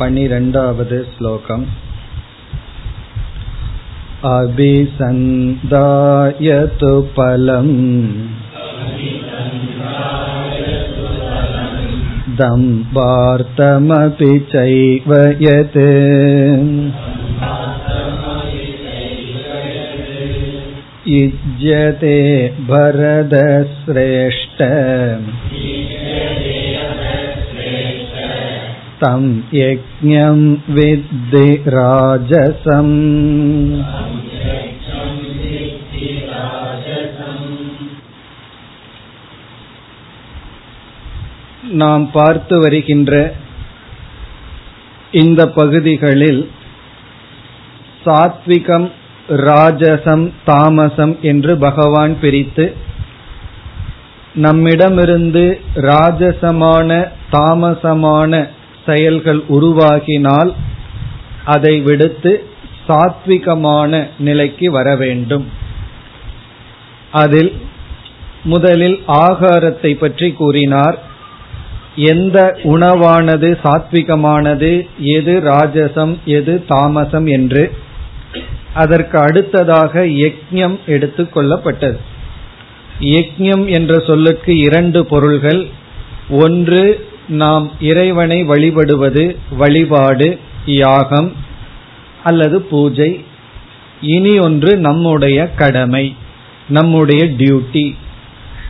पनिरण्डावद् श्लोकम् अभिसन्दायतु फलम् दम्बार्तमपि चैव यत् युज्यते भरदश्रेष्ठ தம் யஜம் வித்தி ராஜசம். நாம் பார்த்து வருகின்ற இந்த பகுதிகளில் சாத்விகம் ராஜசம் தாமசம் என்று பகவான் பிரித்து நம்மிடமிருந்து ராஜசமான தாமசமான செயல்கள் உருவாகினால் அதை விடுத்து சாத்விகமான நிலைக்கு வர வேண்டும். அதில் முதலில் ஆகாரத்தை பற்றி கூறினார். எந்த உணவானது சாத்விகமானது எது ராஜசம் எது தாமசம் என்று. அதற்கு அடுத்ததாக யக்ஞம் எடுத்துக்கொள்ளப்பட்டது யக்ஞம் என்ற சொல்லுக்கு இரண்டு பொருள்கள். ஒன்று நாம் இறைவனை வழிபடுவது வழிபாடு யாகம் அல்லது பூஜை. இனி ஒன்று நம்முடைய கடமை நம்முடைய டியூட்டி.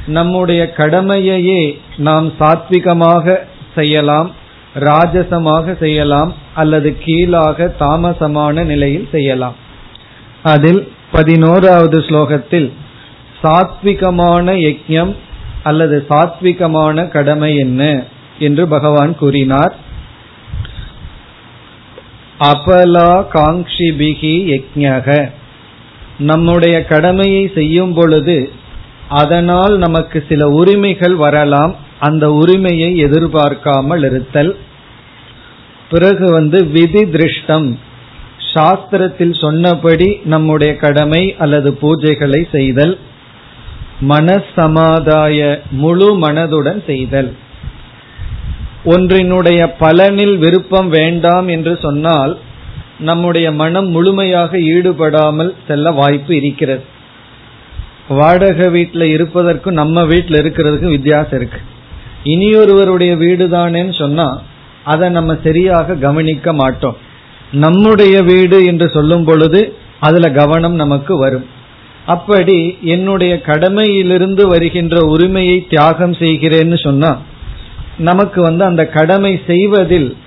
நம்முடைய கடமையையே நாம் சாத்விகமாக செய்யலாம் ராஜசமாக செய்யலாம் அல்லது கீழாக தாமசமான நிலையில் செய்யலாம். அதில் பதினோராவது ஸ்லோகத்தில் சாத்விகமான யஜ்யம் அல்லது சாத்விகமான கடமை என்ன? என்று பகவான் கூறினார். அபலா காங்ஷிபிகி யஜ்ஞக நம்முடைய கடமையை செய்யும் பொழுது அதனால் நமக்கு சில உரிமைகள் வரலாம். அந்த உரிமையை எதிர்பார்க்காமல் இருத்தல். பிறகு வந்து விதி திருஷ்டம் சாஸ்திரத்தில் சொன்னபடி நம்முடைய கடமை அல்லது பூஜைகளை செய்தல். மனசமாதாய முழு மனதுடன் செய்தல். ஒன்றினுடைய பலனில் விருப்பம் வேண்டாம் என்று சொன்னால் நம்முடைய மனம் முழுமையாக ஈடுபடாமல் செல்ல வாய்ப்பு இருக்கிறது. வாடகை வீட்டில் இருப்பதற்கும் நம்ம வீட்டில் இருக்கிறதுக்கும் வித்தியாசம் இருக்கு. இனியொருவருடைய வீடு தானேன்னு சொன்னா அதை நம்ம சரியாக கவனிக்க மாட்டோம். நம்முடைய வீடு என்று சொல்லும் பொழுது அதுல கவனம் நமக்கு வரும். அப்படி என்னுடைய கடமையிலிருந்து வருகின்ற உரிமையை தியாகம் செய்கிறேன்னு சொன்னா நமக்கு வந்து அந்த கடமை செய்வதில்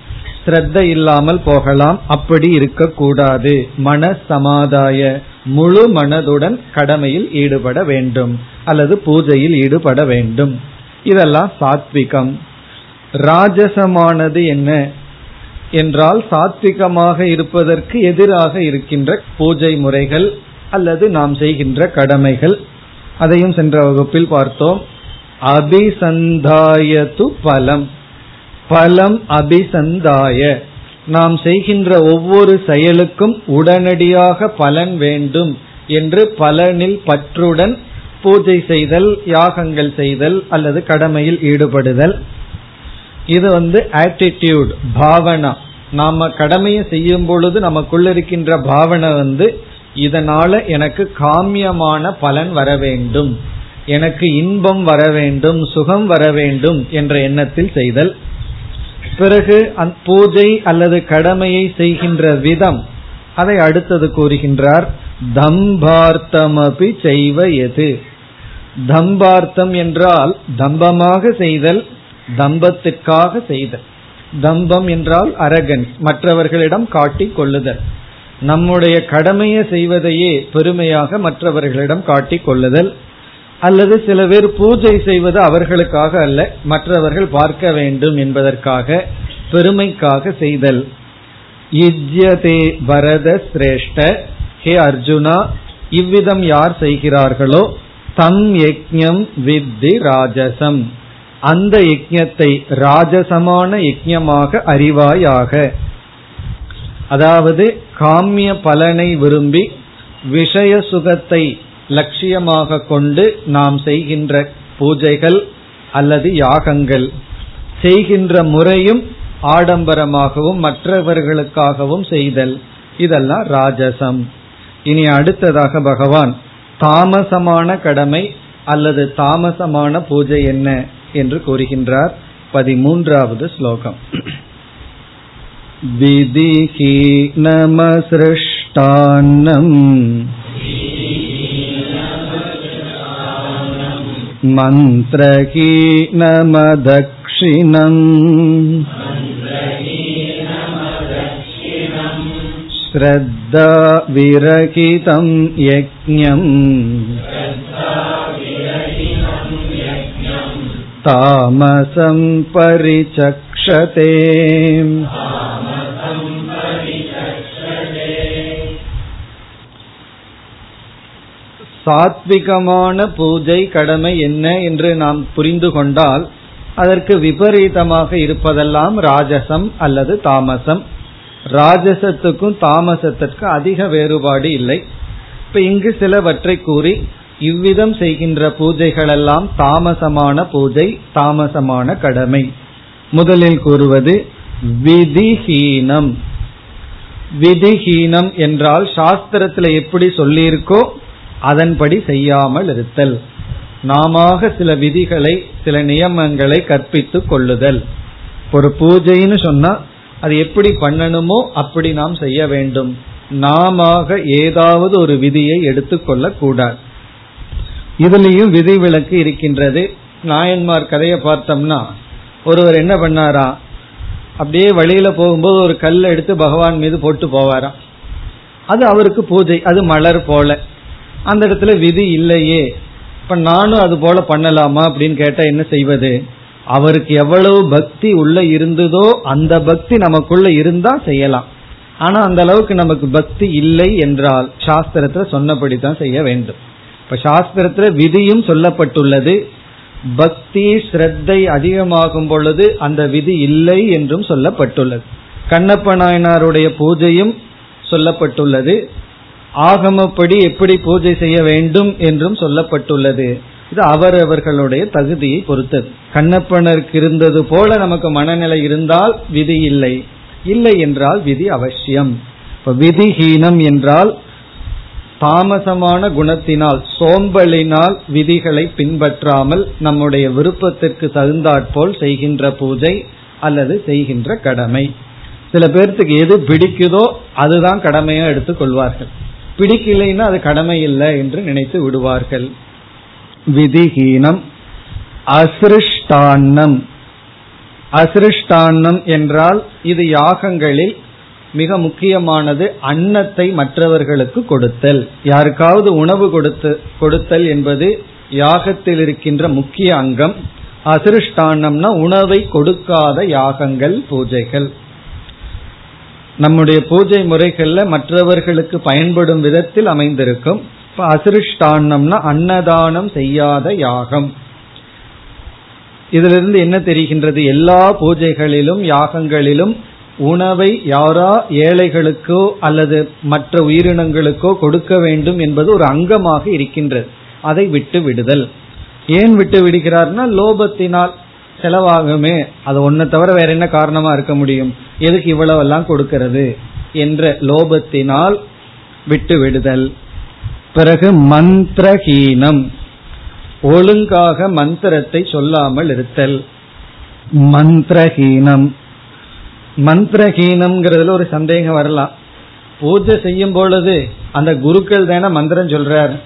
ஸ்ரத்த இல்லாமல் போகலாம். அப்படி இருக்கக்கூடாது. மன சமாதாய முழு மனதுடன் கடமையில் ஈடுபட வேண்டும். அல்லது பூஜையில் ஈடுபட வேண்டும். இதெல்லாம் சாத்விகம். ராஜசமானது என்ன? என்றால் சாத்விகமாக இருப்பதற்கு எதிராக இருக்கின்ற பூஜை முறைகள் அல்லது நாம் செய்கின்ற கடமைகள். அதையும் சென்ற வகுப்பில் பார்த்தோம். அபிசந்தாயத்து பலம். பலம் அபிசந்தாய. நாம் செய்கின்ற ஒவ்வொரு செயலுக்கும் உடனடியாக பலன் வேண்டும் என்று பலனில் பற்றுடன் பூஜை செய்தல் யாகங்கள் செய்தல் அல்லது கடமையில் ஈடுபடுதல். இது வந்து ஆட்டிடியூட் பாவனா. நாம கடமையை செய்யும் பொழுது நமக்குள்ள இருக்கின்ற பாவனை வந்து இதனால எனக்கு காமியமான பலன் வர வேண்டும். எனக்கு இன்பம் வர வேண்டும் சுகம் வர வேண்டும் என்ற எண்ணத்தில் செய்தல். பிறகு பூஜை அல்லது கடமையை செய்கின்ற விதம் அதை அடுத்தது கூறுகின்றார். தம்பார்த்தமபி செய்வ எது? தம்பார்த்தம் என்றால் தம்பமாக செய்தல் தம்பத்துக்காக செய்தல். தம்பம் என்றால் அரகன் மற்றவர்களிடம் காட்டிக் கொள்ளுதல். நம்முடைய கடமையை செய்வதையே பெருமையாக மற்றவர்களிடம் காட்டிக் கொள்ளுதல். அல்லது சில பேர் பூஜை செய்வது அவர்களுக்காக அல்ல மற்றவர்கள் பார்க்க வேண்டும் என்பதற்காக பெருமைக்காக செய்தல். இஜ்யதே பரத சிரேஷ்ட ஹே அர்ஜுனா இவ்விதம் யார் செய்கிறார்களோ தம் யஜ்யம் வித்தி ராஜசம். அந்த யஜ்யத்தை ராஜசமான யஜ்யமாக அறிவாயாக. அதாவது காமிய பலனை விரும்பி விஷய சுகத்தை லட்சியமாக கொண்டு நாம் செய்கின்ற பூஜைகள் அல்லது யாகங்கள். செய்கின்ற முறையும் ஆடம்பரமாகவும் மற்றவர்களுக்காகவும் செய்தல். இதெல்லாம் ராஜசம். இனி அடுத்ததாக பகவான் தாமசமான கடமை அல்லது தாமசமான பூஜை என்ன என்று கூறுகின்றார். பதிமூன்றாவது ஸ்லோகம். விதிஹீனமசிருஷ்டான்னம் मन्त्रहीनमदक्षिणम् श्रद्धा विरहितं यज्ञम् तामसं परिचक्षते சாத்விகமான பூஜை கடமை என்ன என்று நாம் புரிந்து கொண்டால் அதற்கு விபரீதமாக இருப்பதெல்லாம் ராஜசம் அல்லது தாமசம். ராஜசத்துக்கும் தாமசத்திற்கும் அதிக வேறுபாடு இல்லை. இப்ப இங்கு சிலவற்றை கூறி இவ்விதம் செய்கின்ற பூஜைகளெல்லாம் தாமசமான பூஜை தாமசமான கடமை. முதலில் கூறுவது விதிஹீனம். விதிஹீனம் என்றால் சாஸ்திரத்துல எப்படி சொல்லியிருக்கோ அதன்படி செய்யாமல் இருத்தல். நாம சில விதிகளை சில நியமங்களை கற்பித்து கொள்ளுதல். ஒரு பூஜைன்னு சொன்னா அது எப்படி பண்ணணுமோ அப்படி நாம் செய்ய வேண்டும். நாம ஏதாவது ஒரு விதியை எடுத்துக்கொள்ள கூடாது. இதுலயும் விதிவிலக்கு இருக்கின்றது. நாயன்மார் கதையை பார்த்தோம்னா ஒருவர் என்ன பண்ணாரா? அப்படியே வழியில போகும்போது ஒரு கல் எடுத்து பகவான் மீது போட்டு போவாராம். அது அவருக்கு பூஜை அது மலர் போல. அந்த இடத்துல விதி இல்லையே. இப்ப நானும் அது போல பண்ணலாமா அப்படின்னு கேட்டா என்ன செய்வது? அவருக்கு எவ்வளவு பக்தி உள்ள இருந்ததோ அந்த பக்தி நமக்குள்ள இருந்தா செய்யலாம். ஆனா அந்த அளவுக்கு நமக்கு பக்தி இல்லை என்றால் சாஸ்திரத்துல சொன்னபடிதான் செய்ய வேண்டும். இப்ப சாஸ்திரத்துல விதியும் சொல்லப்பட்டுள்ளது. பக்தி ஸ்ரத்தை அதிகமாகும் பொழுது அந்த விதி இல்லை என்றும் சொல்லப்பட்டுள்ளது. கண்ணப்ப நாயனாருடைய பூஜையும் சொல்லப்பட்டுள்ளது. ஆகமப்படி எப்படி பூஜை செய்ய வேண்டும் என்றும் சொல்லப்பட்டுள்ளது. இது அவரவர்களுடைய தகுதியை பொறுத்தது. கண்ணப்பனருக்கு இருந்தது போல நமக்கு மனநிலை இருந்தால் விதி இல்லை. இல்லை என்றால் விதி அவசியம். இப்ப விதிஹீனம் என்றால் தாமசமான குணத்தினால் சோம்பலினால் விதிகளை பின்பற்றாமல் நம்முடைய விருப்பத்திற்கு தகுந்தாற்போல் செய்கின்ற பூஜை அல்லது செய்கின்ற கடமை. சில பேர்த்துக்கு எது பிடிக்குதோ அதுதான் கடமையா எடுத்துக் கொள்வார்கள். பிடிக்கலைன்னா அது கடமை இல்லை என்று நினைத்து விடுவார்கள். விதிஹீனம் அசிருஷ்டான்னம். அசிருஷ்டான்னம் என்றால் இது யாகங்களில் மிக முக்கியமானது அன்னத்தை மற்றவர்களுக்கு கொடுத்தல். யாருக்காவது உணவு கொடுத்து கொடுத்தல் என்பது யாகத்தில் இருக்கின்ற முக்கிய அங்கம். அசிருஷ்டானம்னா உணவை கொடுக்காத யாகங்கள் பூஜைகள். நம்முடைய பூஜை முறைகள்ல மற்றவர்களுக்கு பயன்படும் விதத்தில் அமைந்திருக்கும். இப்ப அசிருஷ்டானம்னா அன்னதானம் செய்யாத யாகம். இதிலிருந்து என்ன தெரிகின்றது? எல்லா பூஜைகளிலும் யாகங்களிலும் உணவை யாரா ஏழைகளுக்கோ அல்லது மற்ற உயிரினங்களுக்கோ கொடுக்க வேண்டும் என்பது ஒரு அங்கமாக இருக்கின்றது. அதை விட்டு விடுதல். ஏன் விட்டு விடுகிறார்னா லோபத்தினால் செலவாகுமே. அது ஒன்ன தவிர வேற என்ன காரணமா இருக்க முடியும்? எதுக்கு இவ்வளவு எல்லாம் கொடுக்கிறது? என்ற லோபத்தினால் விட்டு விடுதல் பிறகு மந்திரஹீனம். ஒழுங்காக மந்திரத்தை சொல்லாமல் இருத்தல். மந்திரஹீனம். மந்திரஹீனம்ங்கிறதுல ஒரு சந்தேகம் வரலாம். பூஜை செய்யும் பொழுது அந்த குருக்கள் தானே மந்திரம் சொல்றார்.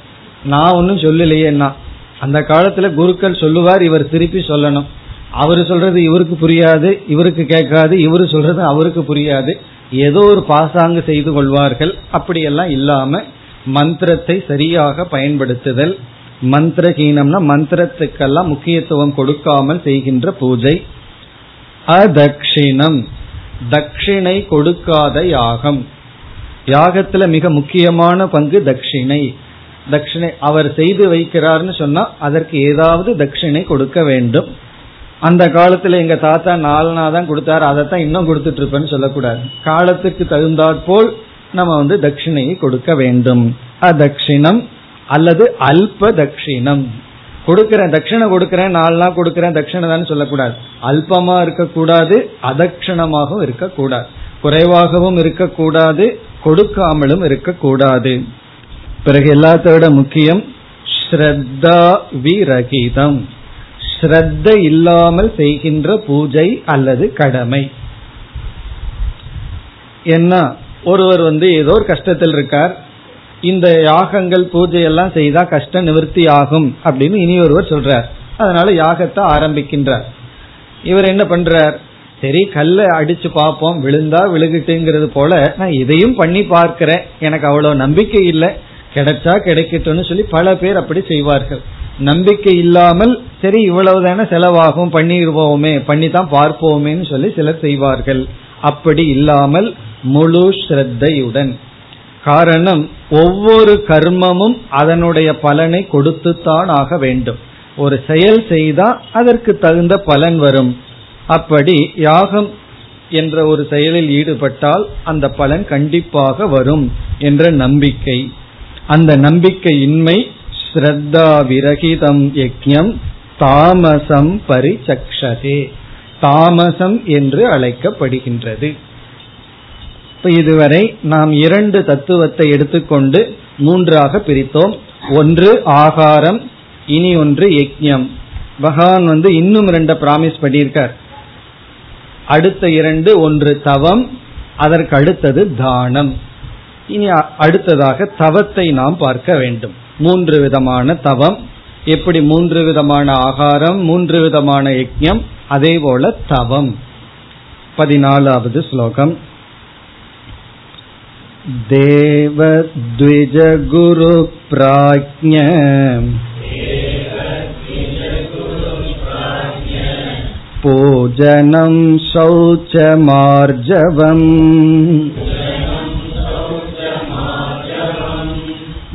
நான் ஒன்னும் சொல்லலையேன்னா. அந்த காலத்துல குருக்கள் சொல்லுவார் இவர் திருப்பி சொல்லணும். அவரு சொல்றது இவருக்கு புரியாது இவருக்கு கேட்காது இவரு சொல்றது அவருக்கு புரியாது. ஏதோ ஒரு பாசாங்கு செய்து கொள்வார்கள். அப்படியெல்லாம் இல்லாம மந்திரத்தை சரியாக பயன்படுத்துதல் மந்திரஹீனம்னா மந்திரத்துக்கெல்லாம் முக்கியத்துவம் கொடுக்காமல் செய்கின்ற பூஜை. அதக்ஷிணம் தட்சிணை கொடுக்காத யாகம். யாகத்துல மிக முக்கியமான பங்கு தட்சிணை தட்சிணை அவர் செய்து வைக்கிறார்னு சொன்னா அதற்கு ஏதாவது தட்சிணை கொடுக்க வேண்டும். அந்த காலத்துல எங்க தாத்தா நாலனா தான் கொடுத்தாரு. அதைத்தான் இன்னும் கொடுத்துட்டு இருப்பேன்னு சொல்லக்கூடாது. காலத்துக்கு தகுந்தாற்போல் நம்ம வந்து தட்சிணையை கொடுக்க வேண்டும். அதட்சிணம் அல்லது அல்ப தட்சிணம் கொடுக்கறேன் தட்சிணை கொடுக்கறேன் நாலு நாள் கொடுக்கறேன் தட்சிணை தான் சொல்லக்கூடாது. அல்பமா இருக்கக்கூடாது அதட்சணமாகவும் இருக்கக்கூடாது. குறைவாகவும் இருக்கக்கூடாது கொடுக்காமலும் இருக்கக்கூடாது. பிறகு எல்லாத்தோட முக்கியம் ஸ்ரத்தா விரகிதம். ஸ்ரத்த இல்லாமல் செய்கின்ற பூஜை அல்லது கடமை. என்ன? ஒருவர் வந்து ஏதோ ஒரு கஷ்டத்தில் இருக்கார். இந்த யாகங்கள் பூஜை எல்லாம் செய்தா கஷ்ட நிவர்த்தி ஆகும் அப்படின்னு இனி ஒருவர் சொல்றார். அதனால யாகத்தை ஆரம்பிக்கின்றார். இவர் என்ன பண்றார்? சரி கல்ல அடிச்சு பார்ப்போம். விழுந்தா விழுகிட்டுங்கிறது போல நான் இதையும் பண்ணி பார்க்கிறேன். எனக்கு அவ்வளவு நம்பிக்கை இல்லை. கிடைச்சா கிடைக்கட்டும்னு சொல்லி பல பேர் அப்படி செய்வார்கள். நம்பிக்கை இல்லாமல் சரி இவ்வளவு தானே செலவாகும் பண்ணிடுவோமே பண்ணி தான் பார்ப்போமேன்னு சொல்லி சிலர் செய்வார்கள். அப்படி இல்லாமல் முழு ஸ்ரத்தையுடன். காரணம் ஒவ்வொரு கர்மமும் அதனுடைய பலனை கொடுத்துத்தான் ஆக வேண்டும். ஒரு செயல் செய்தா அதற்கு தகுந்த பலன் வரும். அப்படி யாகம் என்ற ஒரு செயலில் ஈடுபட்டால் அந்த பலன் கண்டிப்பாக வரும் என்ற நம்பிக்கை. அந்த நம்பிக்கையின்மை ஸ்ரத்தா விரகிதம் யஜ்யம் தாமசம் பரிச்சக்ஷதே. தாமசம் என்று அழைக்கப்படுகின்றது. இப்ப இதுவரை நாம் இரண்டு தத்துவத்தை எடுத்துக்கொண்டு மூன்றாக பிரித்தோம். ஒன்று ஆகாரம் இனி ஒன்று யஜ்யம். பகவான் வந்து இன்னும் ரெண்ட பிராமிஸ் பண்ணியிருக்கார். அடுத்த இரண்டு ஒன்று தவம் அதற்கு அடுத்தது தானம். இனி அடுத்ததாக தவத்தை நாம் பார்க்க வேண்டும். மூன்று விதமான தவம் எப்படி மூன்று விதமான ஆகாரம் மூன்று விதமான யஜ்யம் அதே போல தவம் பதினாலாவது ஸ்லோகம் देवद्विजगुरुप्राज्ञ पूजनं शौचमार्जवम्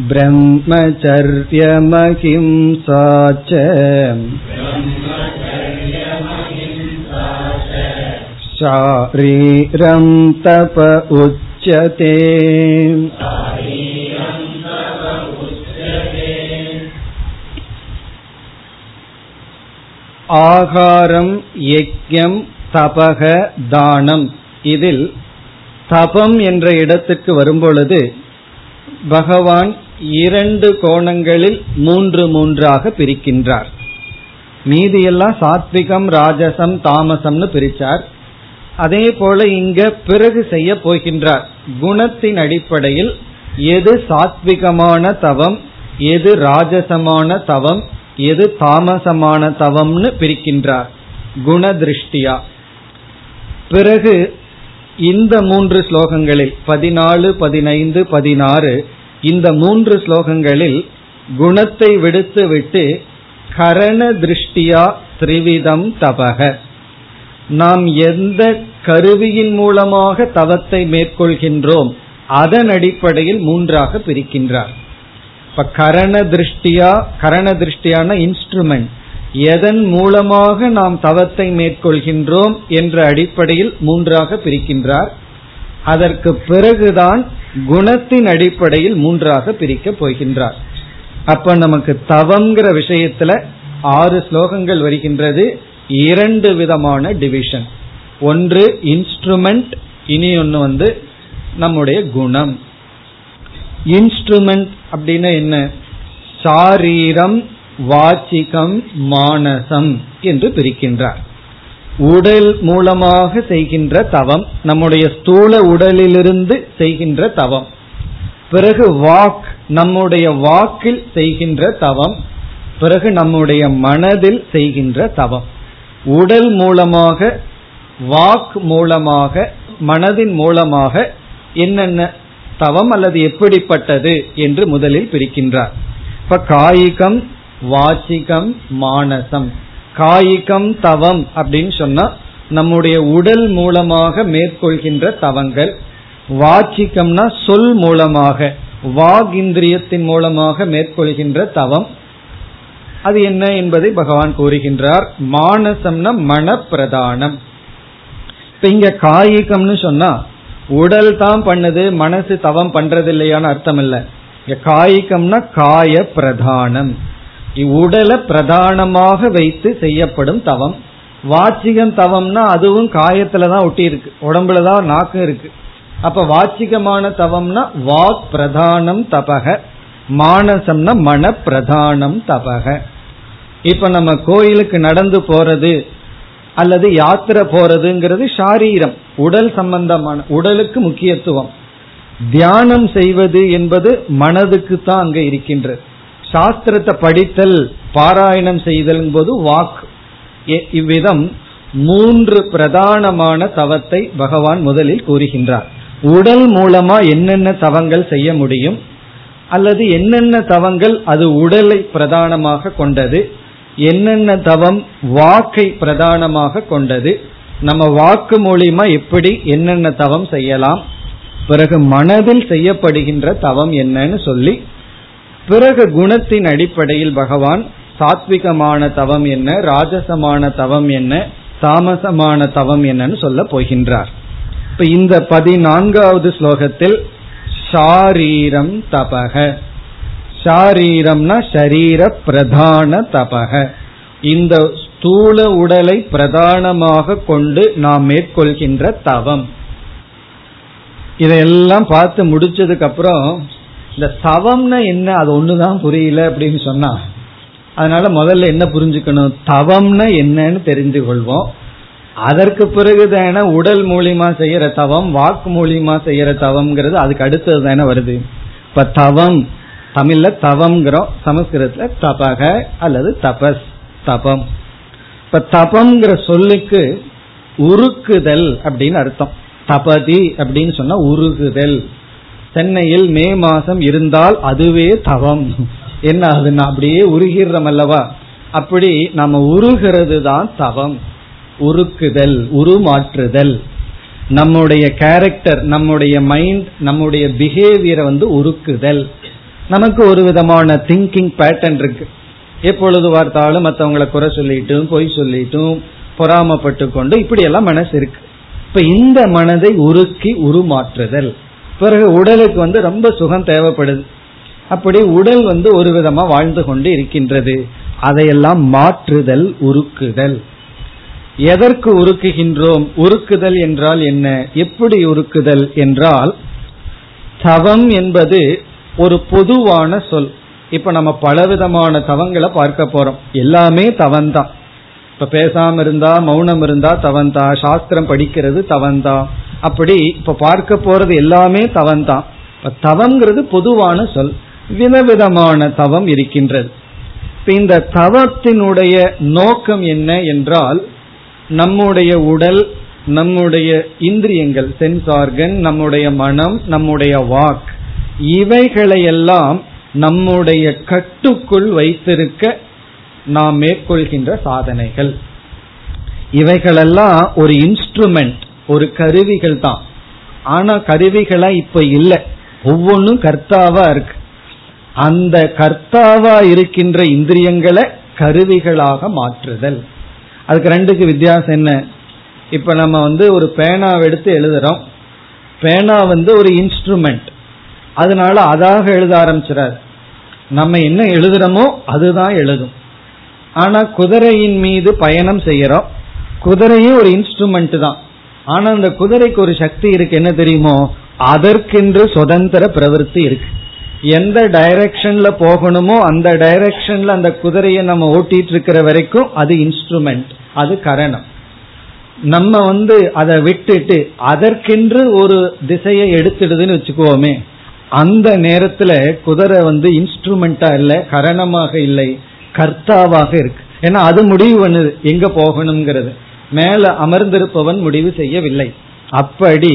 ब्रह्मचर्यमहिंसा च शारीरं तप उच्यते ஆகாரம் யஜ்யம் தபக தானம் இதில் தபம் என்ற இடத்துக்கு வரும்பொழுது பகவான் இரண்டு கோணங்களில் மூன்று மூன்றாக பிரிக்கின்றார். மீதியெல்லாம் சாத்விகம் ராஜசம் தாமசம்னு பிரிச்சார். அதே போல இங்க பிறகு செய்ய போகின்றார். குணத்தின் அடிப்படையில் எது சாத்விகமான தவம் எது ராஜசமான தவம் எது தாமசமான தவம்னு பிரிக்கின்றார். குண திருஷ்டியா. பிறகு இந்த மூன்று ஸ்லோகங்களில் பதினாலு பதினைந்து பதினாறு இந்த மூன்று ஸ்லோகங்களில் குணத்தை விடுத்து விட்டு கரண திருஷ்டியா திரிவிதம் தபக. நாம் எந்த கருவியின் மூலமாக தவத்தை மேற்கொள்கின்றோம் அதன் அடிப்படையில் மூன்றாக பிரிக்கின்றார். இப்ப கரண திருஷ்டியா கரண திருஷ்டியான இன்ஸ்ட்ருமெண்ட் எதன் மூலமாக நாம் தவத்தை மேற்கொள்கின்றோம் என்ற அடிப்படையில் மூன்றாக பிரிக்கின்றார். அதற்கு பிறகுதான் குணத்தின் அடிப்படையில் மூன்றாக பிரிக்க போகின்றார். அப்ப நமக்கு தவங்கிற விஷயத்துல ஆறு ஸ்லோகங்கள் வருகின்றது. இரண்டு விதமான டிவிஷன் ஒன்று இன்ஸ்ட்ருமெண்ட் இனி ஒன்று வந்து நம்முடைய குணம். இன்ஸ்ட்ருமெண்ட் அப்படின்னா என்ன? சாரீரம் வாச்சிகம் மானசம் என்று பிரிக்கின்றார். உடல் மூலமாக செய்கின்ற தவம் நம்முடைய ஸ்தூல உடலிலிருந்து செய்கின்ற தவம். பிறகு வாக் நம்முடைய வாக்கில் செய்கின்ற தவம். பிறகு நம்முடைய மனதில் செய்கின்ற தவம். உடல் மூலமாக வாக் மூலமாக மனதின் மூலமாக என்னென்ன தவம் அல்லது எப்படிப்பட்டது என்று முதலில் பிரிக்கின்றார். இப்ப காயிகம் வாச்சிகம் மானசம். காய்கம் தவம் அப்படின்னு சொன்னா நம்முடைய உடல் மூலமாக மேற்கொள்கின்ற தவங்கள். வாச்சிக்கம்னா சொல் மூலமாக வாக் இந்திரியத்தின் மூலமாக மேற்கொள்கின்ற தவம். அது என்ன என்பதை பகவான் கூறுகின்றார். மானசம்னா மன பிரதானம் இப்ப இங்க காய்கம்னு சொன்னா உடல் தான் பண்ணுது மனசு தவம் பண்றது இல்லையான அர்த்தம் இல்லை இங்க காய்கம்னா காய பிரதானம் உடலை பிரதானமாக வைத்து செய்யப்படும் தவம். வாச்சிகம் தவம்னா அதுவும் காயத்துல தான் ஒட்டி இருக்கு உடம்புல தான் நாக்கு இருக்கு. அப்ப வாச்சிகமான தவம்னா வாக் பிரதானம் தபக. மானசம்னா மன பிரதானம் தபக. இப்ப நம்ம கோயிலுக்கு நடந்து போறது அல்லது யாத்திரை போறதுங்கிறது சாரீரம் உடல் சம்பந்தமான உடலுக்கு முக்கியத்துவம். தியானம் செய்வது என்பது மனதுக்கு தான் அங்க இருக்கின்றது. சாஸ்திரத்தை படித்தல் பாராயணம் செய்தல் போது வாக் இவ்விதம் மூன்று பிரதானமான தவத்தை பகவான் முதலில் கூறுகின்றார். உடல் மூலமா என்னென்ன தவங்கள் செய்ய முடியும் அல்லது என்னென்ன தவங்கள் அது உடலை பிரதானமாக கொண்டது என்னென்ன தவம் வாக்கை பிரதானமாக கொண்டது நம்ம வாக்கு மூலியமா எப்படி என்னென்ன தவம் செய்யலாம் பிறகு மனதில் செய்யப்படுகின்ற தவம் என்னன்னு சொல்லி பிறகு குணத்தின் அடிப்படையில் பகவான் சாத்விகமான தவம் என்ன ராஜசமான தவம் என்ன தாமசமான தவம் என்னன்னு சொல்ல போகின்றார். இப்ப இந்த பதினான்காவது ஸ்லோகத்தில் ஷாரீரம் தபக ஷாரீரம்னா ஷரீர பிரதான தபக இந்த ஸ்தூல உடலை பிரதானமாக கொண்டு நாம் மேற்கொள்கின்ற தவம். இதையெல்லாம் பார்த்து முடிச்சதுக்கு அப்புறம் இந்த தவம்னா என்ன? அது ஒண்ணுதான் புரியல அப்படின்னு சொன்னா. அதனால முதல்ல என்ன புரிஞ்சுக்கணும்? தவம்னா என்னன்னு தெரிந்து கொள்வோம் அதற்கு பிறகு தானே உடல் மூலியமா செய்யற தவம் வாக்கு மூலியமா செய்யற தவம்ங்கிறது அதுக்கு அடுத்தது தானே வருது. இப்ப தவம் தமிழ்ல தவம்ங்கிறோம். சமஸ்கிருதத்துல தபக அல்லது தபஸ் தபம். இப்ப தபம்ங்கிற சொல்லுக்கு உருக்குதல் அப்படின்னு அர்த்தம். தபதி அப்படின்னு சொன்னா உருகுதல். சென்னையில் மே மாசம் இருந்தால் அதுவே தவம். என்ன ஆகுதுன்னா அப்படியே உருகிறோம் அல்லவா? அப்படி நம்ம உருகிறது தான் தவம். உருக்குதல் உருமாற்றுதல். நம்முடைய கேரக்டர் நம்முடைய மைண்ட் நம்முடைய பிஹேவியரை வந்து உருக்குதல். நமக்கு ஒரு விதமான திங்கிங் பேட்டர்ன் இருக்கு. எப்பொழுது பார்த்தாலும் மற்றவங்களை குறை சொல்லிட்டும் பொய் சொல்லிட்டும் பொறாமப்பட்டு கொண்டு இப்படி எல்லாம் மனசு இருக்கு. இப்ப இந்த மனதை உருக்கி உருமாற்றுதல். பிறகு உடலுக்கு வந்து ரொம்ப சுகம் தேவைப்படுது. அப்படி உடல் வந்து ஒரு விதமா வாழ்ந்து கொண்டு இருக்கின்றது. அதையெல்லாம் மாற்றுதல் உருக்குதல். எதற்கு உருக்குகின்றோம்? உருக்குதல் என்றால் என்ன? எப்படி உருக்குதல் என்றால் தவம் என்பது ஒரு பொதுவான சொல். இப்ப நம்ம பலவிதமான தவங்களை பார்க்க போறோம். எல்லாமே தவந்தான் இப்ப பேசாம இருந்தா மௌனம் இருந்தா தவந்தா சாஸ்திரம் படிக்கிறது தவந்தா. அப்படி இப்ப பார்க்க போறது எல்லாமே தவந்தான் இப்ப தவங்கிறது பொதுவான சொல். விதவிதமான தவம் இருக்கின்றது. இப்ப இந்த தவத்தினுடைய நோக்கம் என்ன என்றால் நம்முடைய உடல் நம்முடைய இந்திரியங்கள் சென்ஸ் ஆர்கன் நம்முடைய மனம் நம்முடைய வாக் இவைகளையெல்லாம் நம்முடைய கட்டுக்குள் வைத்திருக்க நாம் மேற்கொள்கின்ற சாதனைகள். இவைகளெல்லாம் ஒரு இன்ஸ்ட்ருமெண்ட் ஒரு கருவிகள் தான். ஆனா கருவிகளா இப்ப இல்லை. ஒவ்வொன்றும் கர்த்தாவா இருக்கு. அந்த கர்த்தாவா இருக்கின்ற இந்திரியங்களை கருவிகளாக மாற்றுதல். அதுக்கு ரெண்டுக்கு வித்தியாசம் என்ன? இப்ப நம்ம வந்து ஒரு பேனாவை எடுத்து எழுதுறோம். பேனா வந்து ஒரு இன்ஸ்ட்ருமெண்ட் அதனால அதாக எழுத ஆரம்பிச்சிடாரு நம்ம என்ன எழுதுறோமோ அதுதான் எழுதும். ஆனா குதிரையின் மீது பயணம் செய்யறோம். குதிரையும் ஒரு இன்ஸ்ட்ருமெண்ட் தான். ஆனா அந்த குதிரைக்கு ஒரு சக்தி இருக்கு. என்ன தெரியுமோ? அதற்கென்று சுதந்திர பிரவருத்தி இருக்கு. எந்த டைரக்ஷன்ல போகணுமோ அந்த டைரக்ஷன்ல அந்த குதிரையை நம்ம ஓட்டிட்டு இருக்கிற வரைக்கும் அது இன்ஸ்ட்ருமெண்ட் அது கரணம். நம்ம வந்து அதை விட்டுட்டு அதற்கென்று ஒரு திசையை எடுத்துடுதுன்னு வச்சுக்கோமே அந்த நேரத்துல குதிரை வந்து இன்ஸ்ட்ருமெண்டா இல்லை கரணமாக இல்லை. கர்த்தாவாக இருக்கு. ஏன்னா அது முடிவு பண்ணுது. எங்க போகணுங்கிறது மேல அமர்ந்திருப்பவன் முடிவு செய்யவில்லை. அப்படி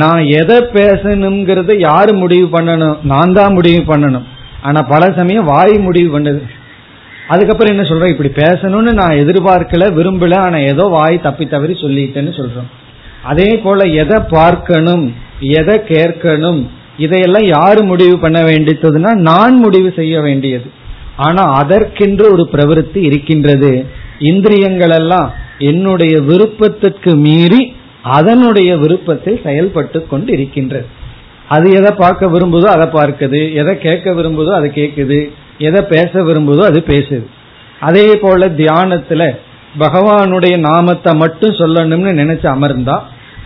நான் எதை பேசணுங்கிறத யாரு முடிவு பண்ணணும்? நான் தான் முடிவு பண்ணணும். ஆனா பல சமயம் வாய் முடிவு பண்ணுது. அதுக்கப்புறம் என்ன சொல்றேன் இப்படி பேசணும்னு நான் எதிர்பார்க்கல விரும்பல ஆனா ஏதோ வாய் தப்பி தவறி சொல்லிட்டேன்னு சொல்றோம். அதே போல எதை பார்க்கணும்? எதை கேட்கணும்? இதையெல்லாம் யாரு முடிவு பண்ண வேண்டியதுன்னா நான் முடிவு செய்ய வேண்டியது. ஆனா அதற்கென்று ஒரு பிரவருத்தி இருக்கின்றது. இந்திரியங்கள் எல்லாம் என்னுடைய விருப்பத்திற்கு மீறி அதனுடைய விருப்பத்தில் செயல்பட்டு கொண்டு இருக்கின்றது அது எதை பார்க்க விரும்புதோ அதை பார்க்குது. எதை கேட்க விரும்புதோ அதை கேட்குது. எதை பேச விரும்புதோ அது பேசுது. அதே போல தியானத்துல பகவானுடைய நாமத்தை மட்டும் சொல்லணும்னு நினைச்சு அமர்ந்தா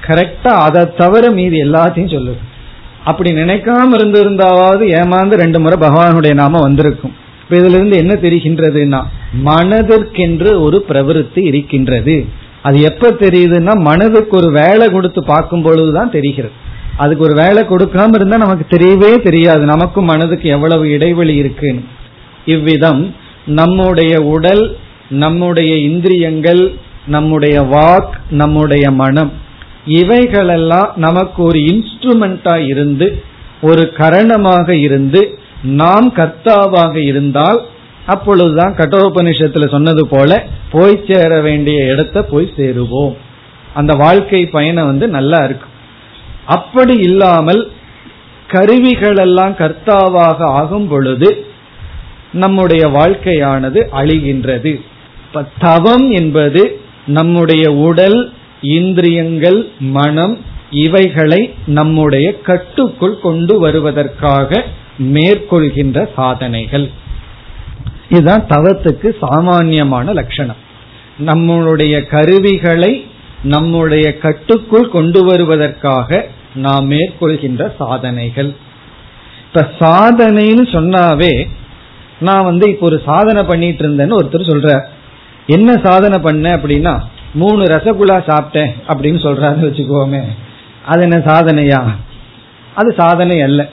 கரெக்டா அதை தவிர மீதி எல்லாத்தையும் சொல்லுது. அப்படி நினைக்காம இருந்திருந்தாவது ஏமாந்து ரெண்டு முறை பகவானுடைய நாமம் வந்திருக்கும். இப்ப இதுல இருந்து என்ன தெரிகின்றதுன்னா மனதிற்கென்று ஒரு பிரவருத்தி இருக்கின்றது. அது எப்ப தெரியுதுன்னா மனதுக்கு ஒரு வேலை கொடுத்து பார்க்கும் பொழுதுதான் தெரிகிறது. அதுக்கு ஒரு வேலை கொடுக்காம இருந்தா நமக்கு தெரியவே தெரியாது. நமக்கும் மனதுக்கு எவ்வளவு இடைவெளி இருக்குன்னு. இவ்விதம் நம்முடைய உடல் நம்முடைய இந்திரியங்கள் நம்முடைய வாக் நம்முடைய மனம் இவைகளெல்லாம் நமக்கு ஒரு இன்ஸ்ட்ருமெண்டா இருந்து ஒரு கரணமாக இருந்து நாம் கர்த்தாவாக இருந்தால் அப்பொழுதுதான் கட்டோபனிஷத்துல சொன்னது போல போய் சேர வேண்டிய இடத்த போய் சேருவோம். அந்த வாழ்க்கை பயணம் வந்து நல்லா இருக்கும் அப்படி இல்லாமல் கருவிகள் எல்லாம் கர்த்தாவாக ஆகும் பொழுது நம்முடைய வாழ்க்கையானது அழிகின்றது. தவம் என்பது நம்முடைய உடல் இந்திரியங்கள் மனம் இவைகளை நம்முடைய கட்டுக்குள் கொண்டு வருவதற்காக மேற்கொள்கின்ற சாதனைகள். இதுதான் தவத்துக்கு சாமானியமான லட்சணம். நம்மளுடைய கருவிகளை நம்முடைய கட்டுக்குள் கொண்டு வருவதற்காக நாம் மேற்கொள்கின்ற சாதனைகள். இப்ப சாதனைன்னு சொன்னாவே நான் வந்து இப்போ ஒரு சாதனை பண்ணிட்டு இருந்தேன்னு ஒருத்தர் சொல்ற என்ன சாதனை பண்ண அப்படின்னா மூணு ரசகுல்லா சாப்பிட்டேன் அப்படின்னு சொல்றாரு வச்சுக்கோமே. அது என்ன சாதனையா? அது சாதனை அல்ல.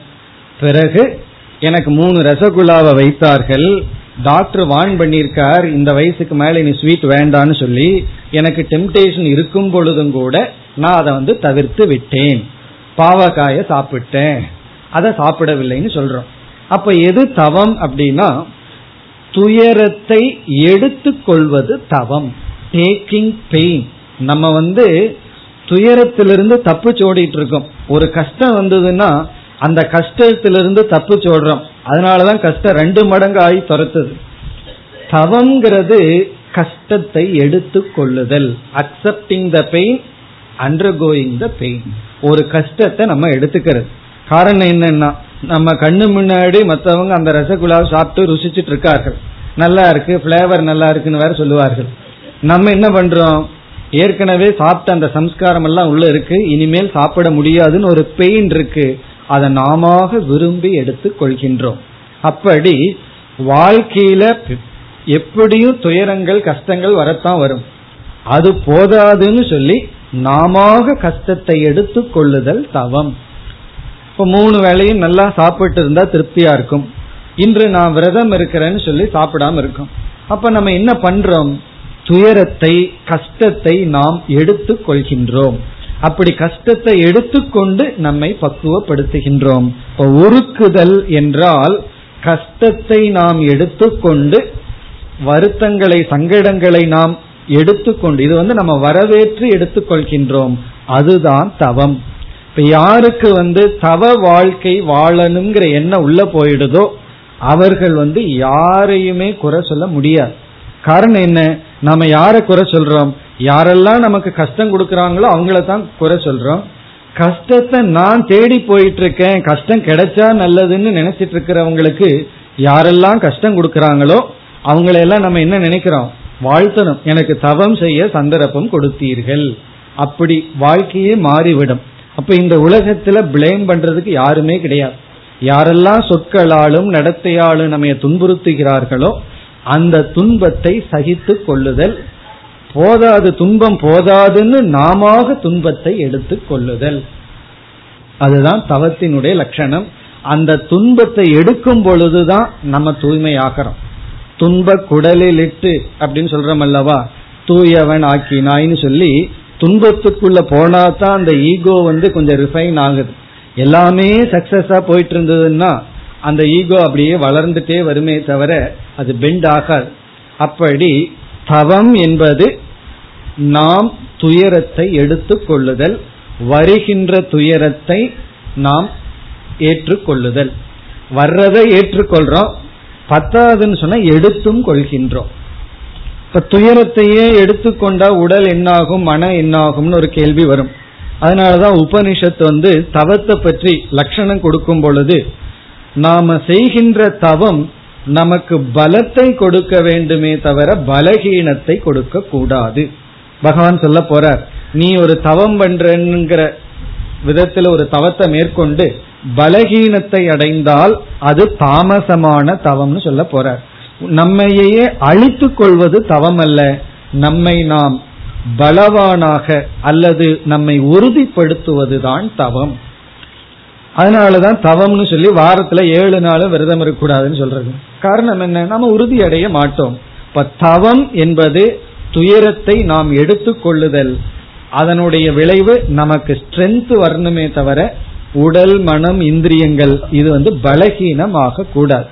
பிறகு எனக்கு மூணு ரசகுல்லாவை வைத்தார்கள். டாக்டர் வான் பண்ணியிருக்கார் இந்த வயசுக்கு மேல நீ ஸ்வீட் வேண்டான்னு சொல்லி எனக்கு டெம்டேஷன் இருக்கும் பொழுதும் கூட நான் அதை வந்து தவிர்த்து விட்டேன். பாவக்காய சாப்பிட்டேன். அதை சாப்பிடவில்லைன்னு சொல்றோம். அப்ப எது தவம் அப்படின்னா துயரத்தை எடுத்துக்கொள்வது தவம். டேக்கிங் பெயின் நம்ம வந்து துயரத்திலிருந்து தப்பு சோடிட்டு இருக்கோம். ஒரு கஷ்டம் வந்ததுன்னா அந்த கஷ்டத்திலிருந்து தப்பு சொல்றோம். அதனாலதான் கஷ்டம் ரெண்டு மடங்கு ஆகி துரத்துது. தவங்கிறது கஷ்டத்தை எடுத்து கொள்ளுதல். Accepting the pain undergoing the pain ஒரு கஷ்டத்தை நம்ம எடுத்துக்கிறது. காரணம் என்னன்னா நம்ம கண்ணு முன்னாடி மற்றவங்க அந்த ரசகுல்லாவை சாப்பிட்டு ருசிச்சுட்டு இருக்கார்கள். நல்லா இருக்கு பிளேவர் நல்லா இருக்குன்னு வேற சொல்லுவார்கள். நம்ம என்ன பண்றோம்? ஏற்கனவே சாப்பிட்ட அந்த சம்ஸ்காரம் எல்லாம் உள்ள இருக்கு. இனிமேல் சாப்பிட முடியாதுன்னு ஒரு பெயின் இருக்கு. அதை நாம விரும்பி எடுத்துக் கொள்கின்றோம். அப்படி வாழ்க்கையில எப்படியும் துயரங்கள் கஷ்டங்கள் வரத்தான் வரும். அது போதாதுன்னு சொல்லி நாம கஷ்டத்தை எடுத்து கொள்ளுதல் தவம். இப்ப மூணு வேளையும் நல்லா சாப்பிட்டு இருந்தா திருப்தியா இருக்கும். இன்று நான் விரதம் இருக்கிறேன்னு சொல்லி சாப்பிடாம இருக்கும். அப்ப நம்ம என்ன பண்றோம்? துயரத்தை கஷ்டத்தை நாம் எடுத்து கொள்கின்றோம். அப்படி கஷ்டத்தை எடுத்துக்கொண்டு நம்மை பக்குவப்படுத்துகின்றோம். இப்போ உருக்குதல் என்றால் கஷ்டத்தை நாம் எடுத்துக்கொண்டு வருத்தங்களை சங்கடங்களை நாம் எடுத்துக்கொண்டு இது வந்து நம்ம வரவேற்று எடுத்துக்கொள்கின்றோம். அதுதான் தவம். இப்ப யாருக்கு வந்து தவ வாழ்க்கை வாழணுங்கிற எண்ணம் உள்ள போயிடுதோ அவர்கள் வந்து யாரையுமே குறை சொல்ல முடியாது. காரணம் என்ன? நம்ம யாரை குறை சொல்றோம்? யாரெல்லாம் நமக்கு கஷ்டம் கொடுக்கறாங்களோ அவங்கள தான் குறை சொல்றோம். கஷ்டத்தை நான் தேடி போயிட்டு இருக்கேன் கஷ்டம் கிடைச்சா நல்லதுன்னு நினைச்சிட்டு இருக்கிறவங்களுக்கு யாரெல்லாம் கஷ்டம் கொடுக்கறாங்களோ அவங்களையெல்லாம் நம்ம என்ன நினைக்கிறோம்? வாழ்த்தணும். எனக்கு தவம் செய்ய சந்தர்ப்பம் கொடுத்தீர்கள். அப்படி வாழ்க்கையே மாறிவிடும். அப்ப இந்த உலகத்துல பிளேம் பண்றதுக்கு யாருமே கிடையாது. யாரெல்லாம் சொற்களாலும் நடத்தையாலும் நம்ம துன்புறுத்துகிறார்களோ அந்த துன்பத்தை சகித்து கொள்ளுதல். போதாது துன்பம் போதாதுன்னு நாம துன்பத்தை எடுத்து கொள்ளுதல். அதுதான் தவத்தினுடைய லட்சணம். அந்த துன்பத்தை எடுக்கும் பொழுதுதான் நம்ம தூய்மையாகிறோம். துன்ப குடலில் இட்டு அப்படின்னு சொல்றோம் அல்லவா தூயவன் ஆக்கினாய்னு சொல்லி துன்பத்துக்குள்ள போனா தான் அந்த ஈகோ வந்து கொஞ்சம் ரிஃபைன் ஆகுது. எல்லாமே சக்சஸா போயிட்டு இருந்ததுன்னா அந்த ஈகோ அப்படியே வளர்ந்துட்டே வருமே தவிர அது பெண்ட் ஆகாது. அப்படி தவம் என்பது நாம் துயரத்தை எடுத்துக்கொள்ளுதல் வருகின்ற துயரத்தை நாம் ஏற்றுக்கொள்ளுதல் வர்றதை ஏற்றுக்கொள்றோம் பத்தாதுன்னு சொன்னா எடுத்தும் கொள்கின்றோம். இப்ப துயரத்தையே எடுத்துக்கொண்டா உடல் என்னாகும் மன என்னாகும்னு ஒரு கேள்வி வரும். அதனாலதான் உபனிஷத்து வந்து தவத்தை பற்றி லட்சணம் கொடுக்கும் பொழுது நாம செய்கின்ற தவம் நமக்கு பலத்தை கொடுக்க வேண்டுமே தவிர பலகீனத்தை கொடுக்க கூடாது. பகவான் சொல்ல போறார் நீ ஒரு தவம் பண்றங்கிற விதத்துல ஒரு தவத்தை மேற்கொண்டு பலகீனத்தை அடைந்தால் அது தாமசமான தவம்னு சொல்ல போறார். நம்மையே அழித்து கொள்வது தவம் அல்ல நம்மை நாம் பலவானாக அல்லது நம்மை உறுதிப்படுத்துவதுதான் தவம். அதனாலதான் தவம்னு சொல்லி வாரத்துல ஏழு நாளும் விரதம் இருக்கக்கூடாதுன்னு சொல்றது. காரணம் என்ன? நம்ம உறுதி அடைய மாட்டோம். இப்ப தவம் என்பது துயரத்தை நாம் எடுத்துக்கொள்ளுதல் அதனுடைய விளைவு நமக்கு ஸ்ட்ரென்த் வரணுமே தவிர உடல் மனம் இந்திரியங்கள் இது வந்து பலகீனமாக கூடாது.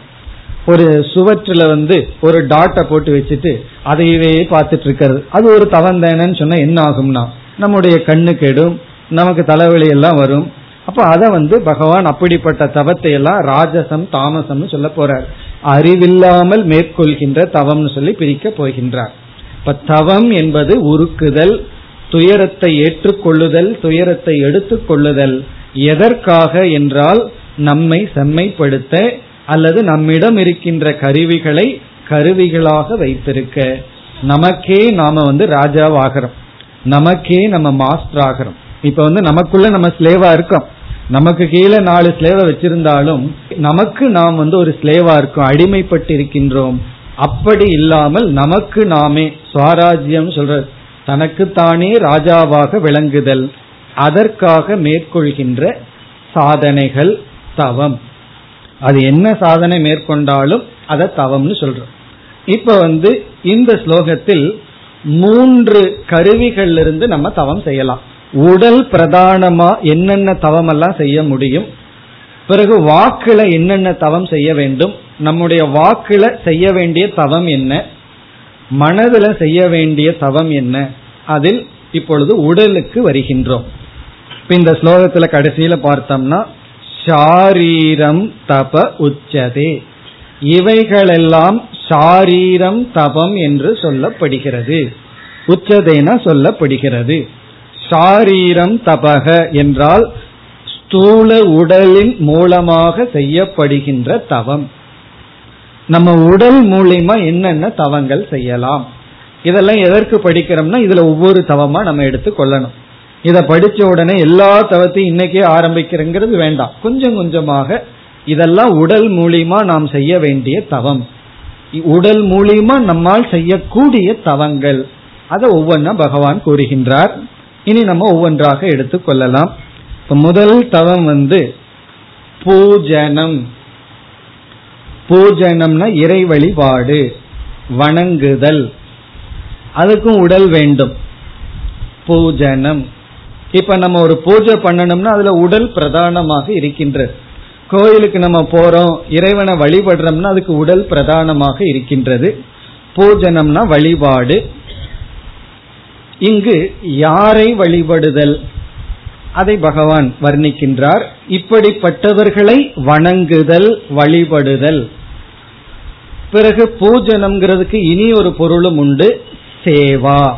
ஒரு சுவற்றில் வந்து ஒரு டாட்டை போட்டு வச்சுட்டு அதையவே பார்த்துட்டு இருக்கிறது அது ஒரு தவம் தானேன்னு சொன்னா என்ன ஆகும்னா? நம்முடைய கண்ணு கெடும் நமக்கு தலைவலி எல்லாம் வரும். அப்ப அதை வந்து பகவான் அப்படிப்பட்ட தவத்தை எல்லாம் ராஜசம் தாமசம்னு சொல்ல போறார். அறிவில்லாமல் மேற்கொள்கின்ற தவம்னு சொல்லி பிரிக்க போகின்றார். இப்ப தவம் என்பது உருக்குதல் துயரத்தை ஏற்றுக்கொள்ளுதல் துயரத்தை எடுத்துக்கொள்ளுதல். எதற்காக என்றால் நம்மை செம்மைப்படுத்த அல்லது நம்மிடம் இருக்கின்ற கருவிகளை கருவிகளாக வைத்திருக்க. நமக்கே நாம வந்து ராஜாவாகிறோம். நமக்கே நம்ம மாஸ்டர் ஆகிறோம் இப்ப வந்து நமக்குள்ள நம்ம ஸ்லேவா இருக்கோம். நமக்கு கீழே நாலு ஸ்லேவை வச்சிருந்தாலும் நமக்கு நாம் வந்து ஒரு ஸ்லேவா இருக்கோம் அடிமைப்பட்டு இருக்கின்றோம் அப்படி இல்லாமல் நமக்கு நாமே சுவாராஜ்யம் சொல்றது தனக்குத்தானே ராஜாவாக விளங்குதல் அதற்காக மேற்கொள்கின்ற சாதனைகள் தவம். அது என்ன சாதனை மேற்கொண்டாலும் அதை தவம்னு சொல்றோம். இப்ப வந்து இந்த ஸ்லோகத்தில் மூன்று கருவிகள் இருந்து நம்ம தவம் செய்யலாம். உடல் பிரதானமா என்னென்ன தவம் எல்லாம் செய்ய முடியும் பிறகு வாக்குல என்னென்ன தவம் செய்ய வேண்டும் நம்முடைய வாக்குல செய்ய வேண்டிய தவம் என்ன மனதுல செய்ய வேண்டிய தவம் என்ன அதில் இப்பொழுது உடலுக்கு வருகின்றோம். இந்த ஸ்லோகத்துல கடைசியில பார்த்தோம்னா ஷாரீரம் தப உச்சதே. இவைகளெல்லாம் ஷாரீரம் தபம் என்று சொல்லப்படுகிறது. உச்சதேன சொல்லப்படுகிறது. சாரீரம் தபக என்றால் ஸ்தூல உடலின் மூலமாக செய்யப்படுகின்ற தவம். நம்ம உடல் மூலியமா என்னென்ன தவங்கள் செய்யலாம்? இதெல்லாம் எதற்கு படிக்கிறோம்னா இதுல ஒவ்வொரு தவமா நம்ம எடுத்து கொள்ளணும். இதை படிச்ச உடனே எல்லா தவத்தையும் இன்னைக்கே ஆரம்பிக்கிறங்கிறது வேண்டாம். கொஞ்சம் கொஞ்சமாக இதெல்லாம் உடல் மூலியமா நாம் செய்ய வேண்டிய தவம். உடல் மூலியமா நம்மால் செய்யக்கூடிய தவங்கள். அதை ஒவ்வொன்றா பகவான் கூறுகின்றார். இனி நம்ம ஒவ்வொன்றாக எடுத்துக்கொள்ளலாம் முதல் தவம் வந்து பூஜனம். பூஜனம்னா இறை வழிபாடு வணங்குதல். அதுக்கும் உடல் வேண்டும். பூஜனம். இப்ப நம்ம ஒரு பூஜை பண்ணணும்னா அதுல உடல் பிரதானமாக இருக்கின்றது கோயிலுக்கு நம்ம போறோம் இறைவனை வழிபடுறோம்னா அதுக்கு உடல் பிரதானமாக இருக்கின்றது. பூஜனம்னா வழிபாடு. இங்கு யாரை வழிபடுதல்? அதை பகவான் வர்ணிக்கின்றார். இப்படிப்பட்டவர்களை வணங்குதல் வழிபடுதல். பிறகு பூஜனம்ங்கிறதுக்கு இனி ஒரு பொருளும் உண்டு சேவா.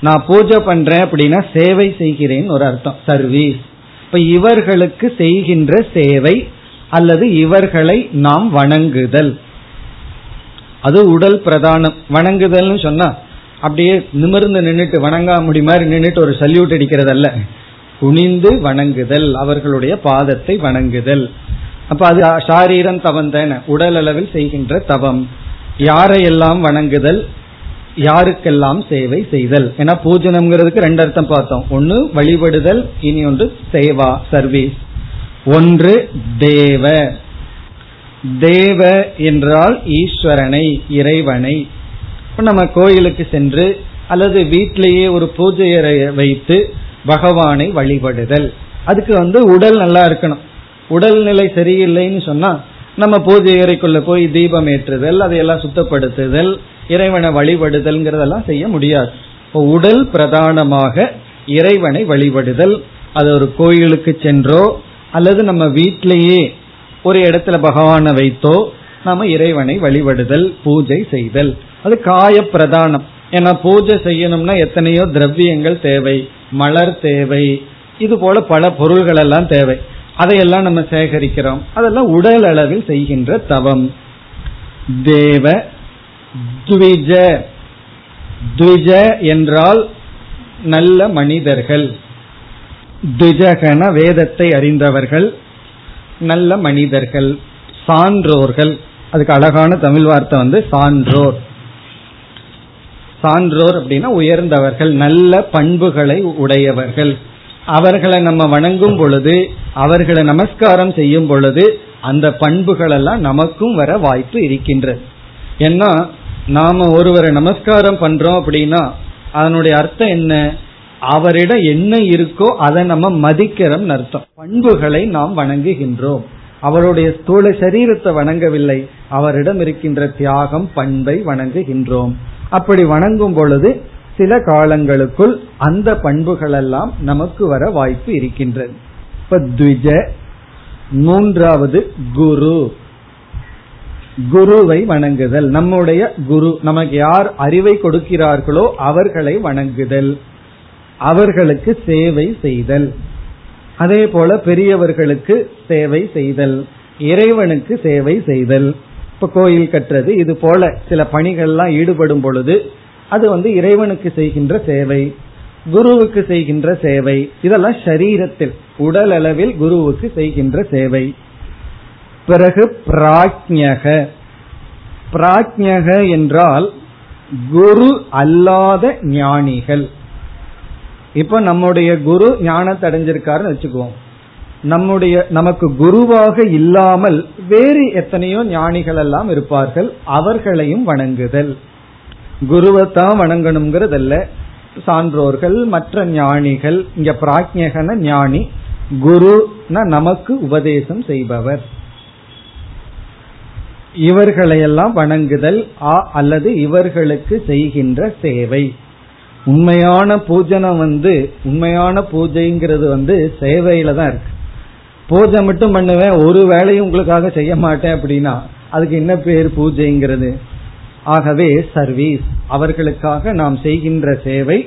நான் பூஜை பண்றேன் அப்படின்னா சேவை செய்கிறேன் ஒரு அர்த்தம் சர்வீஸ். இப்ப இவர்களுக்கு செய்கின்ற சேவை அல்லது இவர்களை நாம் வணங்குதல். அது உடல் பிரதானம். வணங்குதல்னு சொன்னா அப்படியே நிமிர்ந்து நின்றுட்டு வணங்கா முடி மாதிரி நின்றுட்டு ஒரு சல்யூட் அடிக்கிறதல்ல. குனிந்து வணங்குதல் அவர்களுடைய பாதத்தை வணங்குதல். அப்ப அது சாரீரம் தவம் தானே உடல் அளவில் செய்கின்ற தவம். யாரையெல்லாம் வணங்குதல் யாருக்கெல்லாம் சேவை செய்தல்? ஏன்னா பூஜனம்ங்கிறதுக்கு ரெண்டு அர்த்தம் பார்த்தோம். ஒன்னு வழிபடுதல் இனி ஒன்று சேவா சர்வீஸ் ஒன்று தேவ. தேவ என்றால் ஈஸ்வரனை இறைவனை. இப்ப நம்ம கோயிலுக்கு சென்று அல்லது வீட்டிலேயே ஒரு பூஜையரை வைத்து பகவானை வழிபடுதல். அதுக்கு வந்து உடல் நல்லா இருக்கணும். உடல்நிலை சரியில்லைன்னு சொன்னா நம்ம பூஜை அறைக்குள்ள போய் தீபம் ஏற்றுதல் அதையெல்லாம் சுத்தப்படுத்துதல் இறைவனை வழிபடுதல்ங்கிறதெல்லாம் செய்ய முடியாது. உடல் பிரதானமாக இறைவனை வழிபடுதல். அது ஒரு கோயிலுக்கு சென்றோ அல்லது நம்ம வீட்டிலேயே ஒரு இடத்துல பகவானை வைத்தோ நாம இறைவனை வழிபடுதல் பூஜை செய்தல். அது காய பிரதானம் ஏன்னா பூஜை செய்யணும்னா எத்தனையோ திரவியங்கள் தேவை. மலர் தேவை. இது போல பல பொருள்கள் எல்லாம் தேவை. அதையெல்லாம் நம்ம சேகரிக்கிறோம். அதெல்லாம் உடல் அளவில் செய்கின்ற தவம். தேவ துவிஜ. துவிஜ என்றால் நல்ல மனிதர்கள். துஜகன வேதத்தை அறிந்தவர்கள் நல்ல மனிதர்கள். சான்றோர்கள். அதுக்கு அழகான தமிழ் வார்த்தை வந்து சான்றோர். சான்றோர் அப்படின்னா உயர்ந்தவர்கள் நல்ல பண்புகளை உடையவர்கள். அவர்களை நம்ம வணங்கும் பொழுது அவர்களை நமஸ்காரம் செய்யும் பொழுது அந்த பண்புகள் எல்லாம் நமக்கும் வர வாய்ப்பு இருக்கின்றது. ஏன்னா நாம ஒருவரை நமஸ்காரம் பண்றோம் அப்படின்னா அதனுடைய அர்த்தம் என்ன? அவரிடம் என்ன இருக்கோ அதை நம்ம மதிக்கிறோம் அர்த்தம். பண்புகளை நாம் வணங்குகின்றோம். அவருடைய ஸ்தூல சரீரத்தை வணங்கவில்லை. அவரிடம் இருக்கின்ற தியாகம் பண்பை வணங்குகின்றோம். அப்படி வணங்கும் பொழுது சில காலங்களுக்குள் அந்த பண்புகள் எல்லாம் நமக்கு வர வாய்ப்பு இருக்கின்றது. இப்ப த்விஜ மூன்றாவது குரு. குருவை வணங்குதல். நம்முடைய குரு நமக்கு யார் அறிவை கொடுக்கிறார்களோ அவர்களை வணங்குதல். அவர்களுக்கு சேவை செய்தல். அதே போல பெரியவர்களுக்கு சேவை செய்தல். இறைவனுக்கு சேவை செய்தல். இப்ப கோயில் கட்டுறது இது போல சில பணிகள்லாம் ஈடுபடும் பொழுது அது வந்து இறைவனுக்கு செய்கின்ற சேவை குருவுக்கு செய்கின்ற சேவை இதெல்லாம் சரீரத்தில் உடல் அளவில் குருவுக்கு செய்கின்ற சேவை. பிறகு பிராஜ்யக பிராஜ்யக என்றால் குரு அல்லாத ஞானிகள். இப்ப நம்முடைய குரு ஞானத்தை அடைஞ்சிருக்காருன்னு வச்சுக்குவோம். நம்முடைய நமக்கு குருவாக இல்லாமல் வேறு எத்தனையோ ஞானிகள் எல்லாம் இருப்பார்கள் அவர்களையும் வணங்குதல். குருவைத்தான் வணங்கணுங்கிறதல்ல. சான்றோர்கள் மற்ற ஞானிகள் இங்க பிராஜ்யகன ஞானி குருனா நமக்கு உபதேசம் செய்பவர். இவர்களையெல்லாம் வணங்குதல் அல்லது இவர்களுக்கு செய்கின்ற சேவை. உண்மையான பூஜனம் வந்து உண்மையான பூஜைங்கிறது வந்து சேவையில தான் இருக்கு. பூஜை மட்டும் பண்ணுவேன் ஒரு வேலையும் உங்களுக்காக செய்ய மாட்டேன் அப்படின்னா அதுக்கு என்ன பேர் பூஜைங்கிறது? ஆகவே சர்வீஸ் அவர்களுக்காக நாம் செய்கின்ற சேவை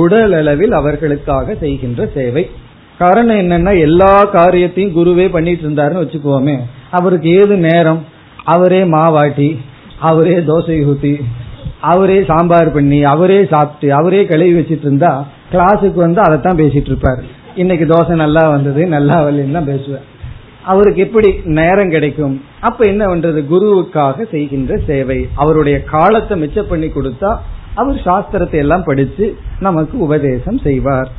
உடல் அளவில் அவர்களுக்காக செய்கின்ற சேவை. காரணம் என்னன்னா எல்லா காரியத்தையும் குருவே பண்ணிட்டு இருந்தாருன்னு வச்சுக்கோமே அவருக்கு ஏது நேரம்? அவரே மாவாட்டி அவரே தோசை ஊத்தி அவரே சாம்பார் பண்ணி அவரே சாப்பிட்டு அவரே கழுவி வச்சிட்டு இருந்தா கிளாஸுக்கு வந்து அதைத்தான் பேசிட்டு இருப்பாரு. இன்னைக்கு தோசை நல்லா வந்தது நல்லா வரலன்னு தான் பேசுவேன். அவருக்கு எப்படி நேரம் கிடைக்கும்? அப்ப என்ன பண்றது? குருவுக்காக செய்கின்ற சேவை. அவருடைய காலத்தை மிச்ச பண்ணி கொடுத்தா அவர் சாஸ்திரத்தை எல்லாம் படிச்சு நமக்கு உபதேசம் செய்வார்.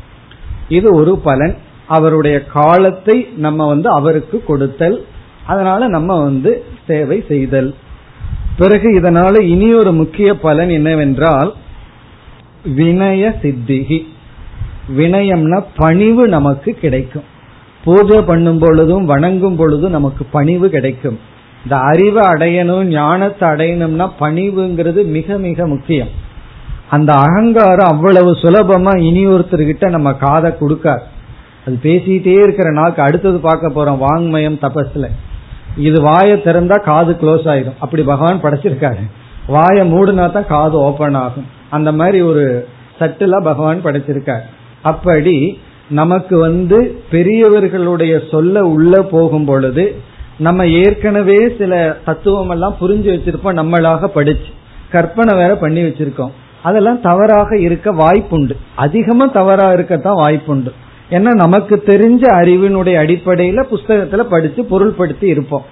இது ஒரு பலன். அவருடைய காலத்தை நம்ம வந்து அவருக்கு கொடுத்தல். அதனால நம்ம வந்து சேவை செய்தல். பிறகு இதனால இனி ஒரு முக்கிய பலன் என்னவென்றால் வினய சித்திகி. வினயம்னா பணிவு நமக்கு கிடைக்கும். பூஜை பண்ணும் பொழுதும் வணங்கும் பொழுதும் நமக்கு பணிவு கிடைக்கும். இந்த அறிவை அடையணும் ஞானத்தை அடையணும்னா பணிவுங்கிறது மிக மிக முக்கியம். அந்த அகங்காரம் அவ்வளவு சுலபமா இனி ஒருத்தர்கிட்ட நம்ம காதை கொடுக்கார் அது பேசிட்டே இருக்கிற நாக்கு அடுத்தது பார்க்க போறோம் வாங்மயம் தபஸ்ல. இது வாயை திறந்தா காது க்ளோஸ் ஆயிடும். அப்படி பகவான் படைச்சிருக்காரு. வாயை மூடுனா தான் காது ஓபன் ஆகும். அந்த மாதிரி ஒரு சட்டுல பகவான் படைச்சிருக்காரு. அப்படி நமக்கு வந்து பெரியவர்களுடைய சொல்ல உள்ள போகும் பொழுது நம்ம ஏற்கனவே சில தத்துவம் எல்லாம் புரிஞ்சு வச்சிருப்போம் நம்மளாக படிச்சு. கற்பனை வேற பண்ணி வச்சிருக்கோம். அதெல்லாம் தவறாக இருக்க வாய்ப்புண்டு. அதிகமா தவறா இருக்கத்தான் வாய்ப்புண்டு. ஏன்னா நமக்கு தெரிஞ்ச அறிவினுடைய அடிப்படையில புஸ்தகத்துல படிச்சு பொருள்படுத்தி இருப்போம்.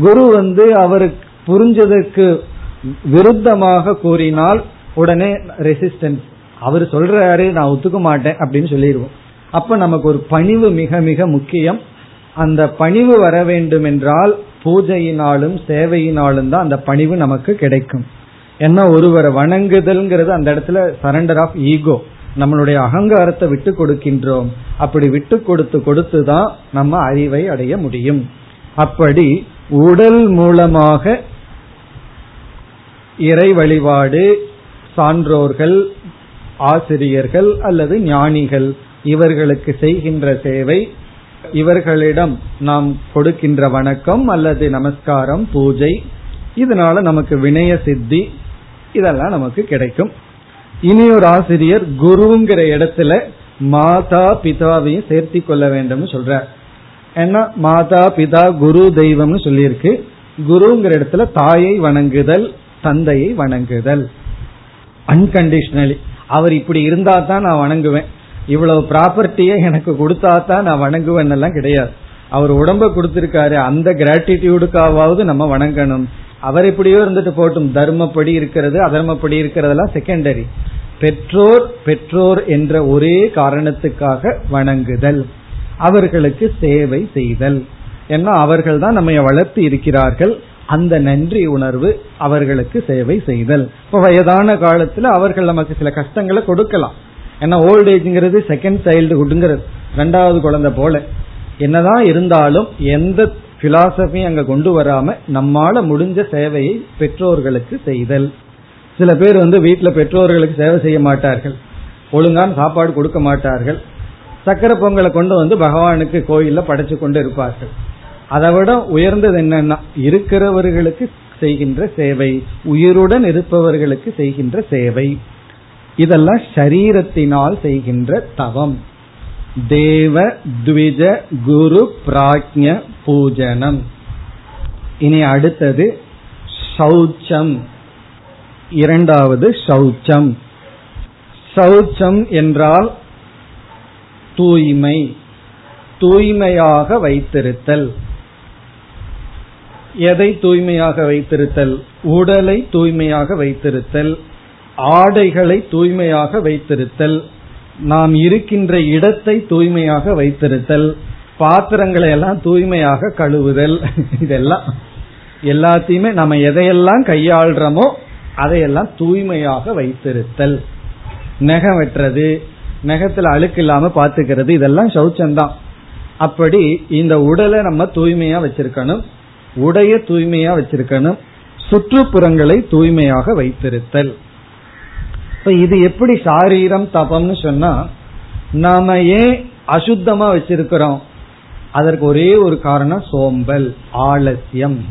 குரு வந்து அவருக்கு புரிஞ்சதற்கு விருத்தமாக கூறினால் உடனே ரெசிஸ்டன்ஸ் அவர் சொல்றாரு நான் ஒத்துக்க மாட்டேன் அப்படின்னு சொல்லிடுவோம். அப்ப நமக்கு ஒரு பணிவு மிக மிக முக்கியம். அந்த பணிவு வர வேண்டும் என்றால் பூஜையினாலும் சேவையினாலும் தான் அந்த பணிவு நமக்கு கிடைக்கும். ஏன்னா ஒருவரை வணங்குதல்ங்கிறது அந்த இடத்துல சரண்டர் ஆஃப் ஈகோ நம்மளுடைய அகங்காரத்தை விட்டு கொடுக்கின்றோம். அப்படி விட்டு கொடுத்து கொடுத்து தான் நம்ம அறிவை அடைய முடியும். அப்படி உடல் மூலமாக இறை வழிபாடு சான்றோர்கள் ஆசிரியர்கள் அல்லது ஞானிகள் இவர்களுக்கு செய்கின்ற சேவை இவர்களிடம் நாம் கொடுக்கின்ற வணக்கம் அல்லது நமஸ்காரம் பூஜை இதனால நமக்கு வினய சித்தி இதெல்லாம் நமக்கு கிடைக்கும். இனி ஒரு ஆசிரியர் குருங்கிற இடத்துல மாதா பிதாவையும் சேர்த்தி கொள்ள வேண்டும் சொல்றார். ஏன்னா மாதா பிதா குரு தெய்வம்னு சொல்லியிருக்கு. குருங்கிற இடத்துல தாயை வணங்குதல் தந்தையை வணங்குதல். அன்கண்டிஷனலி அவர் இப்படி இருந்தா தான் நான் வணங்குவேன். இவ்வளவு ப்ராப்பர்ட்டியை எனக்கு கொடுத்தா தான் நான் வணங்குவேன் எல்லாம் கிடையாது. அவர் உடம்ப கொடுத்திருக்காரு அந்த கிராட்டிடியூடுக்காவது நம்ம வணங்கணும். அவர் எப்படியோ இருந்துட்டு போட்டும் தர்மப்படி இருக்கிறது அதர்மப்படி இருக்கிறதெல்லாம் செகண்டரி பெற்றோர் பெற்றோர் என்ற ஒரே காரணத்துக்காக வணங்குதல். அவர்களுக்கு சேவை செய்தல். ஏன்னா அவர்கள் தான் நம்ம வளர்த்து இருக்கிறார்கள். அந்த நன்றி உணர்வு அவர்களுக்கு சேவை செய்தல். இப்ப வயதான காலத்துல அவர்கள் நமக்கு சில கஷ்டங்களை கொடுக்கலாம். ஏன்னா ஓல்ட் ஏஜ்ங்கிறது செகண்ட் சைல்டுஹுட்ங்கிறது ரெண்டாவது குழந்தை போல. என்னதான் இருந்தாலும் எந்த பிலாசபியும் அங்க கொண்டு வராம நம்மால முடிஞ்ச சேவையை பெற்றோர்களுக்கு செய்தல். சில பேர் வந்து வீட்டுல பெற்றோர்களுக்கு சேவை செய்ய மாட்டார்கள். ஒழுங்கான சாப்பாடு கொடுக்க மாட்டார்கள். சக்கர பொங்கலை கொண்டு வந்து பகவானுக்கு கோயிலில் படைச்சு கொண்டு இருப்பார்கள். அதை விட உயர்ந்தது என்னன்னா இருக்கிறவர்களுக்கு செய்கின்ற சேவை உயிருடன் இருப்பவர்களுக்கு செய்கின்ற சேவை. இதெல்லாம் சரீரத்தினால் செய்கின்ற தவம். தேவ த்விஜ குரு பிராஜ்ய பூஜனம். இனி அடுத்தது சௌச்சம். இரண்டாவது சௌச்சம். சௌச்சம் என்றால் தூய்மை. தூய்மையாக வைத்திருத்தல். எதை தூய்மையாக வைத்திருத்தல்? உடலை தூய்மையாக வைத்திருத்தல். ஆடைகளை தூய்மையாக வைத்திருத்தல். நாம் இருக்கின்ற இடத்தை தூய்மையாக வைத்திருத்தல். பாத்திரங்களை எல்லாம் தூய்மையாக கழுவுதல். இதெல்லாம். எல்லாத்தையுமே நம்ம எதையெல்லாம் கையாள்றோமோ அதையெல்லாம் தூய்மையாக வைத்திருத்தல். நகம் வெட்டுறது நெகத்துல அழுக்கு இல்லாம பாத்துக்கிறது இதெல்லாம் சௌச்சம்தான். அப்படி இந்த உடலை நம்ம தூய்மையா வச்சிருக்கணும். உடைய தூய்மையா வச்சிருக்கணும். சுற்றுப்புறங்களை தூய்மையாக வைத்திருத்தல். இப்ப இது எப்படி சாரீரம் தபம்னு சொன்னா நாம ஏன் அசுத்தமா வச்சிருக்கிறோம்? அதற்கு ஒரே ஒரு காரணம் சோம்பல் ஆலசியம்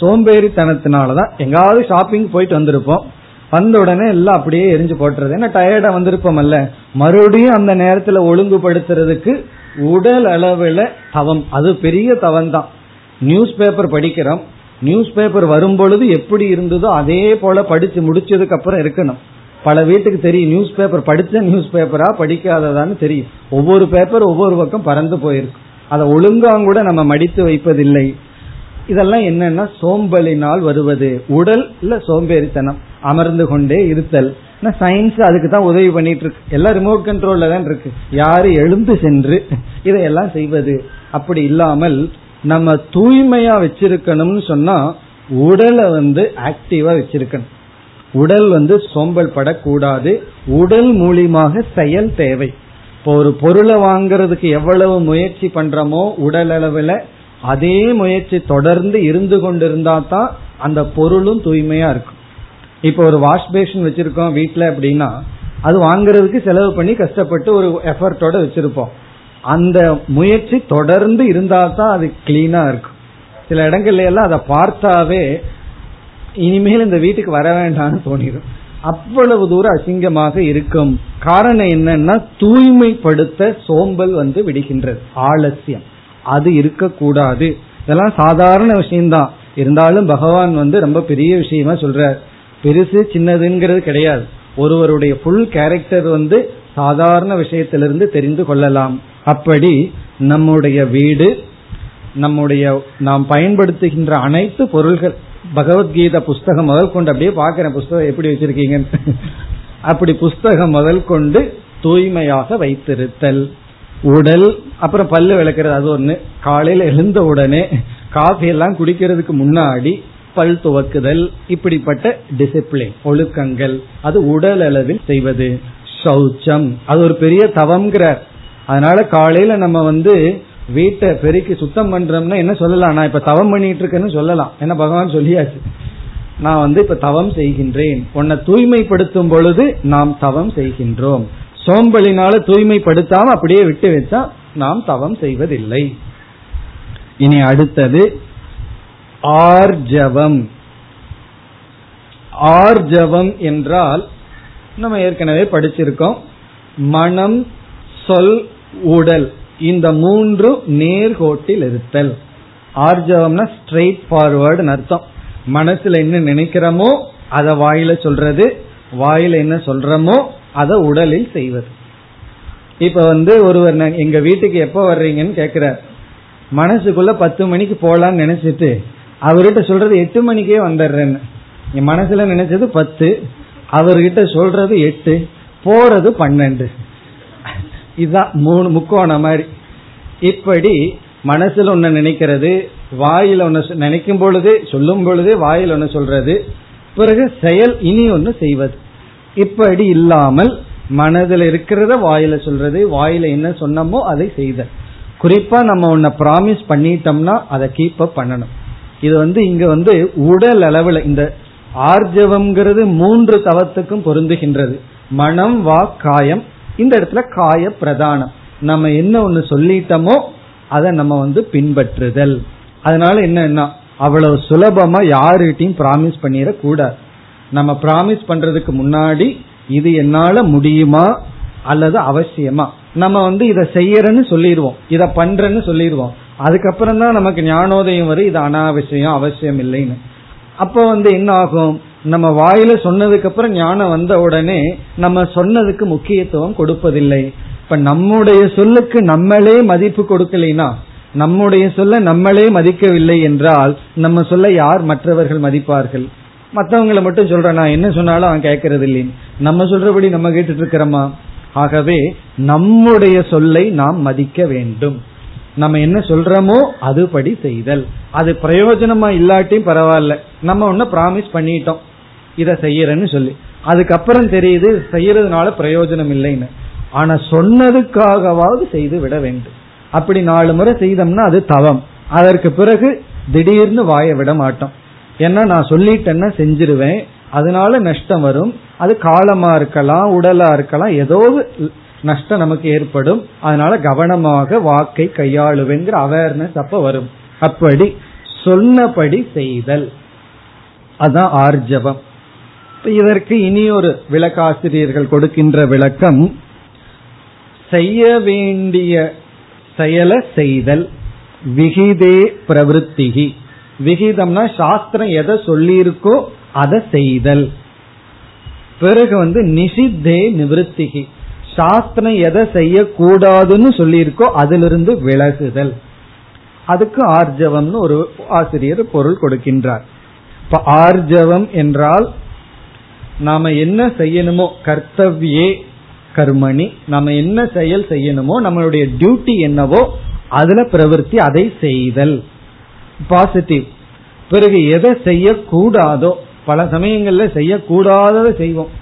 சோம்பேறித்தனத்தினாலதான் எங்காவது ஷாப்பிங் போயிட்டு வந்திருப்போம். வந்த உடனே எல்லாம் அப்படியே எரிஞ்சு போட்டுறது. ஏன்னா டயர்டா வந்திருப்போம் அல்ல மறுபடியும் அந்த நேரத்துல ஒழுங்குபடுத்துறதுக்கு உடல் அளவுல தவம். அது பெரிய தவம் தான் நியூஸ் பேப்பர் படிக்கிறோம். நியூஸ் பேப்பர் வரும்பொழுது எப்படி இருந்ததோ அதே போல படிச்சு முடிச்சதுக்கு அப்புறம் இருக்கணும். பல வீட்டுக்கு தெரியும் நியூஸ் பேப்பர் படித்த நியூஸ் பேப்பரா படிக்காததான்னு தெரியும். ஒவ்வொரு பேப்பர் ஒவ்வொரு பக்கம் பறந்து போயிருக்கு. அதை ஒழுங்காங்கூட நம்ம மடித்து வைப்பதில்லை. இதெல்லாம் என்னன்னா சோம்பலினால் வருவது. உடல்ல சோம்பேறித்தனம். அமர்ந்து கொண்டே இருத்தல். சயின்ஸ் அதுக்கு தான் உதவி பண்ணிட்டு இருக்கு எல்லாம் ரிமோட் கண்ட்ரோல்ல தான் இருக்கு. யாரு எழுந்து சென்று இதையெல்லாம் செய்வது? அப்படி இல்லாமல் நம்ம தூய்மையா வச்சிருக்கணும்னு சொன்னா உடலை வந்து ஆக்டிவா வச்சிருக்கணும். உடல் வந்து சோம்பல் படக்கூடாது உடல் மூலியமாக செயல் தேவை. இப்போ ஒரு பொருளை வாங்குறதுக்கு எவ்வளவு முயற்சி பண்றோமோ உடல் அளவுல அதே முயற்சி தொடர்ந்து இருந்து கொண்டிருந்தா தான் அந்த பொருளும் தூய்மையா இருக்கும். இப்போ ஒரு வாஷ் பேஷன் வச்சிருக்கோம் வீட்டுல அப்படின்னா அது வாங்குறதுக்கு செலவு பண்ணி கஷ்டப்பட்டு ஒரு எஃபர்ட்டோட வச்சிருப்போம். அந்த முயற்சி தொடர்ந்து இருந்தா தான் அது கிளீனா இருக்கும். சில இடங்கள்ல எல்லாம் அதை பார்த்தாவே இனிமேல் இந்த வீட்டுக்கு வர வேண்டாம்னு தோணிடும். அவ்வளவு தூரம் அசிங்கமாக இருக்கும். காரணம் என்னன்னா தூய்மைப்படுத்த சோம்பல் வந்து விடுகின்றது. ஆலசியம். அது இருக்கக்கூடாது. இதெல்லாம் சாதாரண விஷயம்தான். இருந்தாலும் பகவான் வந்து ரொம்ப பெரிய விஷயமா சொல்றார். பெருசு சின்னதுங்கிறது கிடையாது. ஒருவருடைய ஃபுல் கேரக்டர் வந்து சாதாரண விஷயத்திலிருந்து தெரிந்து கொள்ளலாம். அப்படி நம்முடைய வீடு நம்முடைய நாம் பயன்படுத்துகின்ற அனைத்து பொருள்கள் பகவத்கீதை புஸ்தகம் முதல் கொண்டு அப்படியே பாக்கிறேன் புஸ்தகம் எப்படி வச்சிருக்கீங்க அப்படி புஸ்தகம் முதல் கொண்டு தூய்மையாக வைத்திருத்தல். உடல் அப்புறம் பல்லு விளக்குறது அது ஒண்ணு. காலையில் எழுந்த உடனே காஃபி எல்லாம் குடிக்கிறதுக்கு முன்னாடி பல் துவக்குதல் இப்படிப்பட்ட டிசிப்ளின் ஒழுக்கங்கள். அது உடல் அளவில் செய்வது. சௌச்சம் அது ஒரு பெரிய தவம்ங்கிறார். அதனால காலையில நம்ம வந்து வீட்டை பெருக்கி சுத்தம் பண்றோம்னா என்ன சொல்லலாம்? நான் இப்ப தவம் பண்ணிட்டு இருக்கேன்னு சொல்லலாம். என்ன பகவான் சொல்லியாச்சு? நான் வந்து இப்ப தவம் செய்கின்றேன். உன்னை தூய்மைப்படுத்தும் பொழுது நாம் தவம் செய்கின்றோம். சோம்பலினால தூய்மைப்படுத்தாம அப்படியே விட்டு வச்சா நாம் தவம் செய்வதில்லை. இனி அடுத்தது ஆர்ஜவம். ஆர்ஜவம் என்றால் நம்ம ஏற்கனவே படிச்சிருக்கோம். மனம் சொல் உடல். இந்த மூன்று நேர்கோட்டில் இருத்தல். ஆர்ஜவம்னா ஸ்ட்ரெயிட் ஃபார்வர்டுன்னு அர்த்தம். மனசுல என்ன நினைக்கிறோமோ அதை வாயில சொல்றது. வாயில என்ன சொல்றோமோ அதை உடலில் செய்வது. இப்ப வந்து ஒருவர் எங்க வீட்டுக்கு எப்ப வர்றீங்கன்னு கேக்குறார். மனசுக்குள்ள பத்து மணிக்கு போலான்னு நினைச்சிட்டு அவர்கிட்ட சொல்றது எட்டு மணிக்கே வந்துடுறேன்னு. என் மனசுல நினைச்சது பத்து அவர்கிட்ட சொல்றது எட்டு போறது பன்னெண்டு. இதுதான் மூணு முக்கோணம் மாதிரி. இப்படி மனசுல ஒன்னு நினைக்கிறது வாயில ஒன்னு நினைக்கும் பொழுது சொல்லும் பொழுது வாயில ஒன்னு சொல்றது பிறகு செயல் இனி ஒன்னு செய்வது. இப்படி இல்லாமல் மனதில் இருக்கிறத வாயில சொல்றது வாயில என்ன சொன்னமோ அதை செய்த குறிப்பா நம்ம உன்ன ப்ராமிஸ் பண்ணிட்டோம்னா அதை கீப் அப் பண்ணணும். இது வந்து இங்க வந்து உடல் அளவுல இந்த ஆர்ஜவம்ங்கிறது மூன்று தவத்துக்கும் பொருந்துகின்றது. மனம் வா காயம் இந்த இடத்துல காய பிரதானம். நம்ம என்ன ஒண்ணு சொல்லிட்டோமோ அதை நம்ம வந்து பின்பற்றுதல். அதனால என்னன்னா அவ்வளவு சுலபமா யாருகிட்டையும் ப்ராமிஸ் பண்ணிட கூடாது நம்ம ப்ராமிஸ் பண்றதுக்கு முன்னாடி இது என்னால முடியுமா? அல்லது அவசியமா? நம்ம வந்து இதை செய்யறேன்னு சொல்லிடுவோம். இதை பண்றேன்னு சொல்லிடுவோம். அதுக்கப்புறம் தான் நமக்கு ஞானோதயம் வரும். இது அனாவசியம் அவசியம் இல்லைன்னு. அப்ப வந்து என்ன ஆகும் நம்ம வாயில சொன்னதுக்கு அப்புறம் ஞானம் வந்த உடனே நம்ம சொன்னதுக்கு முக்கியத்துவம் கொடுப்பதில்லை. இப்ப நம்முடைய சொல்லுக்கு நம்மளே மதிப்பு கொடுக்கலைனா நம்முடைய சொல்ல நம்மளே மதிக்கவில்லை என்றால் நம்ம சொல்ல யார் மற்றவர்கள் மதிப்பார்கள்? மற்றவங்களை மட்டும் சொல்ற நான் என்ன சொன்னாலும் அவன் கேட்கறது இல்லைன்னு நம்ம சொல்றபடி நம்ம கேட்டுட்டு இருக்கிறோமா? ஆகவே நம்முடைய சொல்லை நாம் மதிக்க வேண்டும். நம்ம என்ன சொல்றோமோ அதுபடி செய்தல். அது பிரயோஜனமா இல்லாட்டியும் பரவாயில்ல. நம்ம ஒன்னு ப்ராமிஸ் பண்ணிட்டோம். இதை செய்யறேன்னு சொல்லி. அதுக்கப்புறம் தெரியுது செய்யறதுனால பிரயோஜனம் இல்லைன்னு. ஆனா சொன்னதுக்காகவாவது செய்து விட வேண்டும். அப்படி நாலு முறை செய்தோம்னா அது தவம். அதற்கு பிறகு திடீர்னு வாய விட மாட்டோம். ஏன்னா நான் சொல்லிட்டேன்னா செஞ்சிருவேன். அதனால நஷ்டம் வரும். அது காலமா இருக்கலாம் உடலா இருக்கலாம் ஏதோ நஷ்டம் நமக்கு ஏற்படும். அதனால கவனமாக வாக்கை கையாளுவேங்கிற அவேர்னஸ் அப்ப வரும். அப்படி சொன்னபடி செய்தல். அதான் ஆர்ஜவம். இதற்கு இனி ஒரு விளக்காசிரியர்கள் கொடுக்கின்ற விளக்கம் செய்ய வேண்டிய செயலை செய்தல். விகிதே பிரவருத்திகி. விகிதம்னா சாஸ்திரம் எதை சொல்லியிருக்கோ அதை செய்தல். பிறகு வந்து நிஷித்தே நிவத்திகி சாஸ்திரம் எதை செய்யக்கூடாதுன்னு சொல்லியிருக்கோ அதிலிருந்து விலகுதல். அதுக்கு ஆர்ஜவம்னு ஒரு ஆசிரியர் பொருள் கொடுக்கின்றார். இப்ப ஆர்ஜவம் என்றால் நாம என்ன செய்யணுமோ கர்த்தவியே கர்மணி நம்ம என்ன செயல் செய்யணுமோ நம்மளுடைய டியூட்டி என்னவோ அதுல பிரவருத்தி அதை செய்தல். பாசிட்டிவ். பிறகு எதை செய்யக்கூடாதோ பல சமயங்கள்ல செய்யக்கூடாததை செய்வோம்.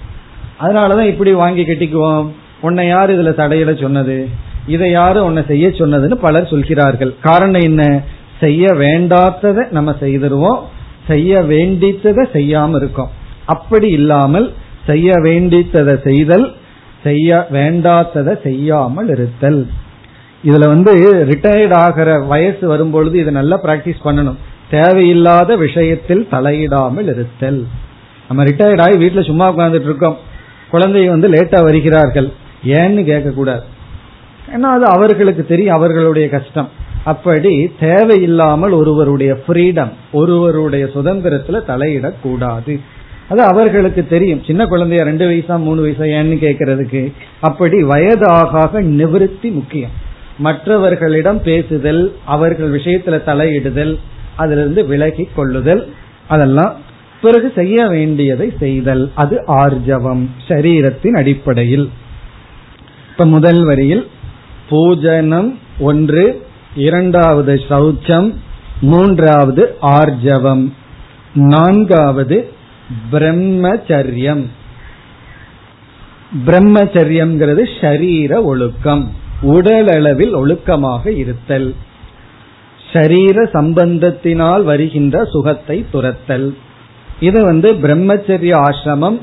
அதனாலதான் இப்படி வாங்கி கட்டிக்குவோம். உன்னை யார் இதுல தடையிட சொன்னது? இதை யாரு உன்னை செய்ய சொன்னதுன்னு பலர் சொல்கிறார்கள். காரணம் என்ன? செய்ய வேண்டாத்ததை நம்ம செய்திருவோம். செய்ய வேண்டித்ததை செய்யாம இருக்கோம். அப்படி இல்லாமல் செய்ய வேண்டித்ததை செய்தல் செய்ய வேண்டாத்ததை செய்யாமல் இருத்தல். இதுல வந்து ரிட்டையர்ட் ஆகிற வயசு வரும்பொழுது இதை நல்லா பிராக்டிஸ் பண்ணணும். தேவையில்லாத விஷயத்தில் தலையிடாமல் இருத்தல். நம்ம ரிட்டையர்ட் ஆகி வீட்டுல சும்மா உட்காந்துட்டு இருக்கோம். குழந்தை வந்து லேட்டா வருகிறார்கள். ஏன்னு கேட்க கூடாது ஏன்னா அது அவர்களுக்கு தெரியும் அவர்களுடைய கஷ்டம். அப்படி தேவையில்லாமல் ஒருவருடைய ஃப்ரீடம் ஒருவருடைய சுதந்திரத்துல தலையிடக்கூடாது. அது அவர்களுக்கு தெரியும். சின்ன குழந்தைய ரெண்டு வயசா மூணு வயசா ஏன்னு கேட்கறதுக்கு அப்படி வயதாக நிவிருத்தி முக்கியம். மற்றவர்களிடம் பேசுதல் அவர்கள் விஷயத்துல தலையிடுதல் அதிலிருந்து விலகி கொள்ளுதல் அதெல்லாம் பிறகு செய்ய வேண்டியதை செய்தல். அது ஆர்ஜவம் சரீரத்தின் அடிப்படையில். இப்ப முதல் வரியில் பூஜனம் ஒன்று இரண்டாவது சௌச்சம் மூன்றாவது ஆர்ஜவம் நான்காவது பிரம்மச்சரியம். பிரம்மச்சரியம்ங்கிறது ஷரீர ஒழுக்கம் உடலளவில் ஒழுக்கமாக இருத்தல். ஷரீர சம்பந்தத்தினால் வருகின்ற சுகத்தை துரத்தல். இது வந்து பிரம்மச்சரிய ஆசிரமம்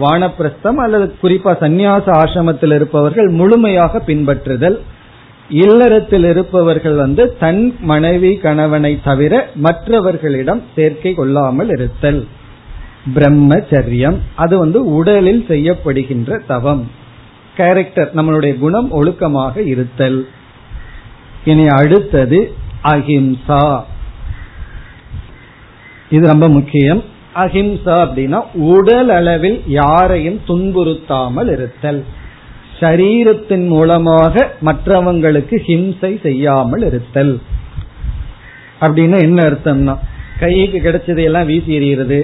வானப்பிரஸ்தம் அல்லது குறிப்பா சந்நியாச ஆசிரமத்தில் இருப்பவர்கள் முழுமையாக பின்பற்றுதல். இல்லறத்தில் இருப்பவர்கள் வந்து தன் மனைவி கணவனை தவிர மற்றவர்களிடம் சேர்க்கை கொள்ளாமல் இருத்தல். பிரம்மச்சரியம். அது வந்து உடலில் செய்யப்படுகின்ற தவம். கேரக்டர் நம்மளுடைய குணம் ஒழுக்கமாக இருத்தல். இனி அடுத்தது அஹிம்சா. இது ரொம்ப முக்கியம். அஹிம்சா அப்படின்னா உடல் அளவில் யாரையும் துன்புறுத்தாமல் இருத்தல். சரீரத்தின் மூலமாக மற்றவங்களுக்கு ஹிம்சை செய்யாமல் இருத்தல். அப்படின்னு என்ன அர்த்தம்னா கைக்கு கிடைச்சதையெல்லாம் வீசி எறிகிறது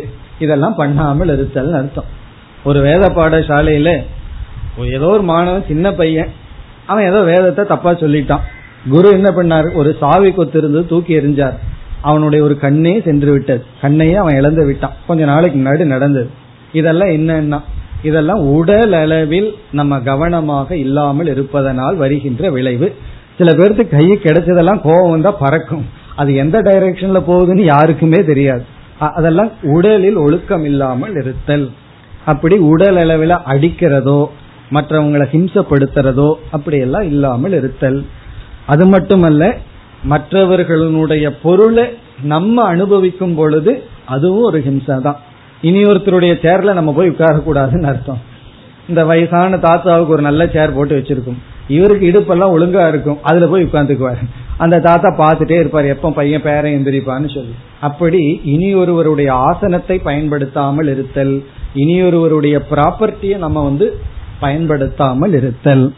இதெல்லாம் பண்ணாமல் இருத்தல் அர்த்தம். ஒரு வேத பாடசாலையில ஏதோ ஒரு மாணவன் சின்ன பையன் அவன் ஏதோ வேதத்தை தப்பா சொல்லிட்டான். குரு என்ன பண்ணார்? ஒரு சாவி கொத்து இருந்து தூக்கி எறிஞ்சார். அவனுடைய ஒரு கண்ணே சென்று விட்டது கண்ணையே அவன் இழந்து விட்டான். கொஞ்ச நாளைக்கு முன்னாடி நடந்தது. இதெல்லாம் என்னன்னா இதெல்லாம் உடல் அளவில் நம்ம கவனமாக இல்லாமல் இருப்பதனால் வருகின்ற விளைவு. சில பேருக்கு கை கிடைச்சதெல்லாம் கோபம் தான் பறக்கும். அது எந்த டைரக்ஷன்ல போகுதுன்னு யாருக்குமே தெரியாது. அதெல்லாம் உடலில் ஒழுக்கம் இல்லாமல் இருத்தல். அப்படி உடல் அளவில் அடிக்கிறதோ மற்றவங்களை ஹிம்சப்படுத்துறதோ அப்படியெல்லாம் இல்லாமல் இருத்தல். அது மட்டுமல்ல மற்றவர்களுடைய பொருளை நம்ம அனுபவிக்கும் பொழுது அதுவும் ஒரு ஹிம்சை தான் இனி ஒருத்தருடைய சேர்ல நம்ம போய் உட்காரக்கூடாதுன்னு அர்த்தம். இந்த வயசான தாத்தாவுக்கு ஒரு நல்ல சேர் போட்டு வச்சிருக்கும். இவருக்கு இடுப்பெல்லாம் ஒழுங்கா இருக்கும். அதுல போய் உட்காந்துக்குவார். அந்த தாத்தா பார்த்துட்டே இருப்பார். எப்ப பையன் பேரன் எந்திரிப்பான்னு சொல்லி. அப்படி இனி ஒருவருடைய ஆசனத்தை பயன்படுத்தாமல் இருத்தல் இனி ஒருவருடைய ப்ராப்பர்ட்டியை நம்ம வந்து பயன்படுத்தாமல் இருத்தல்.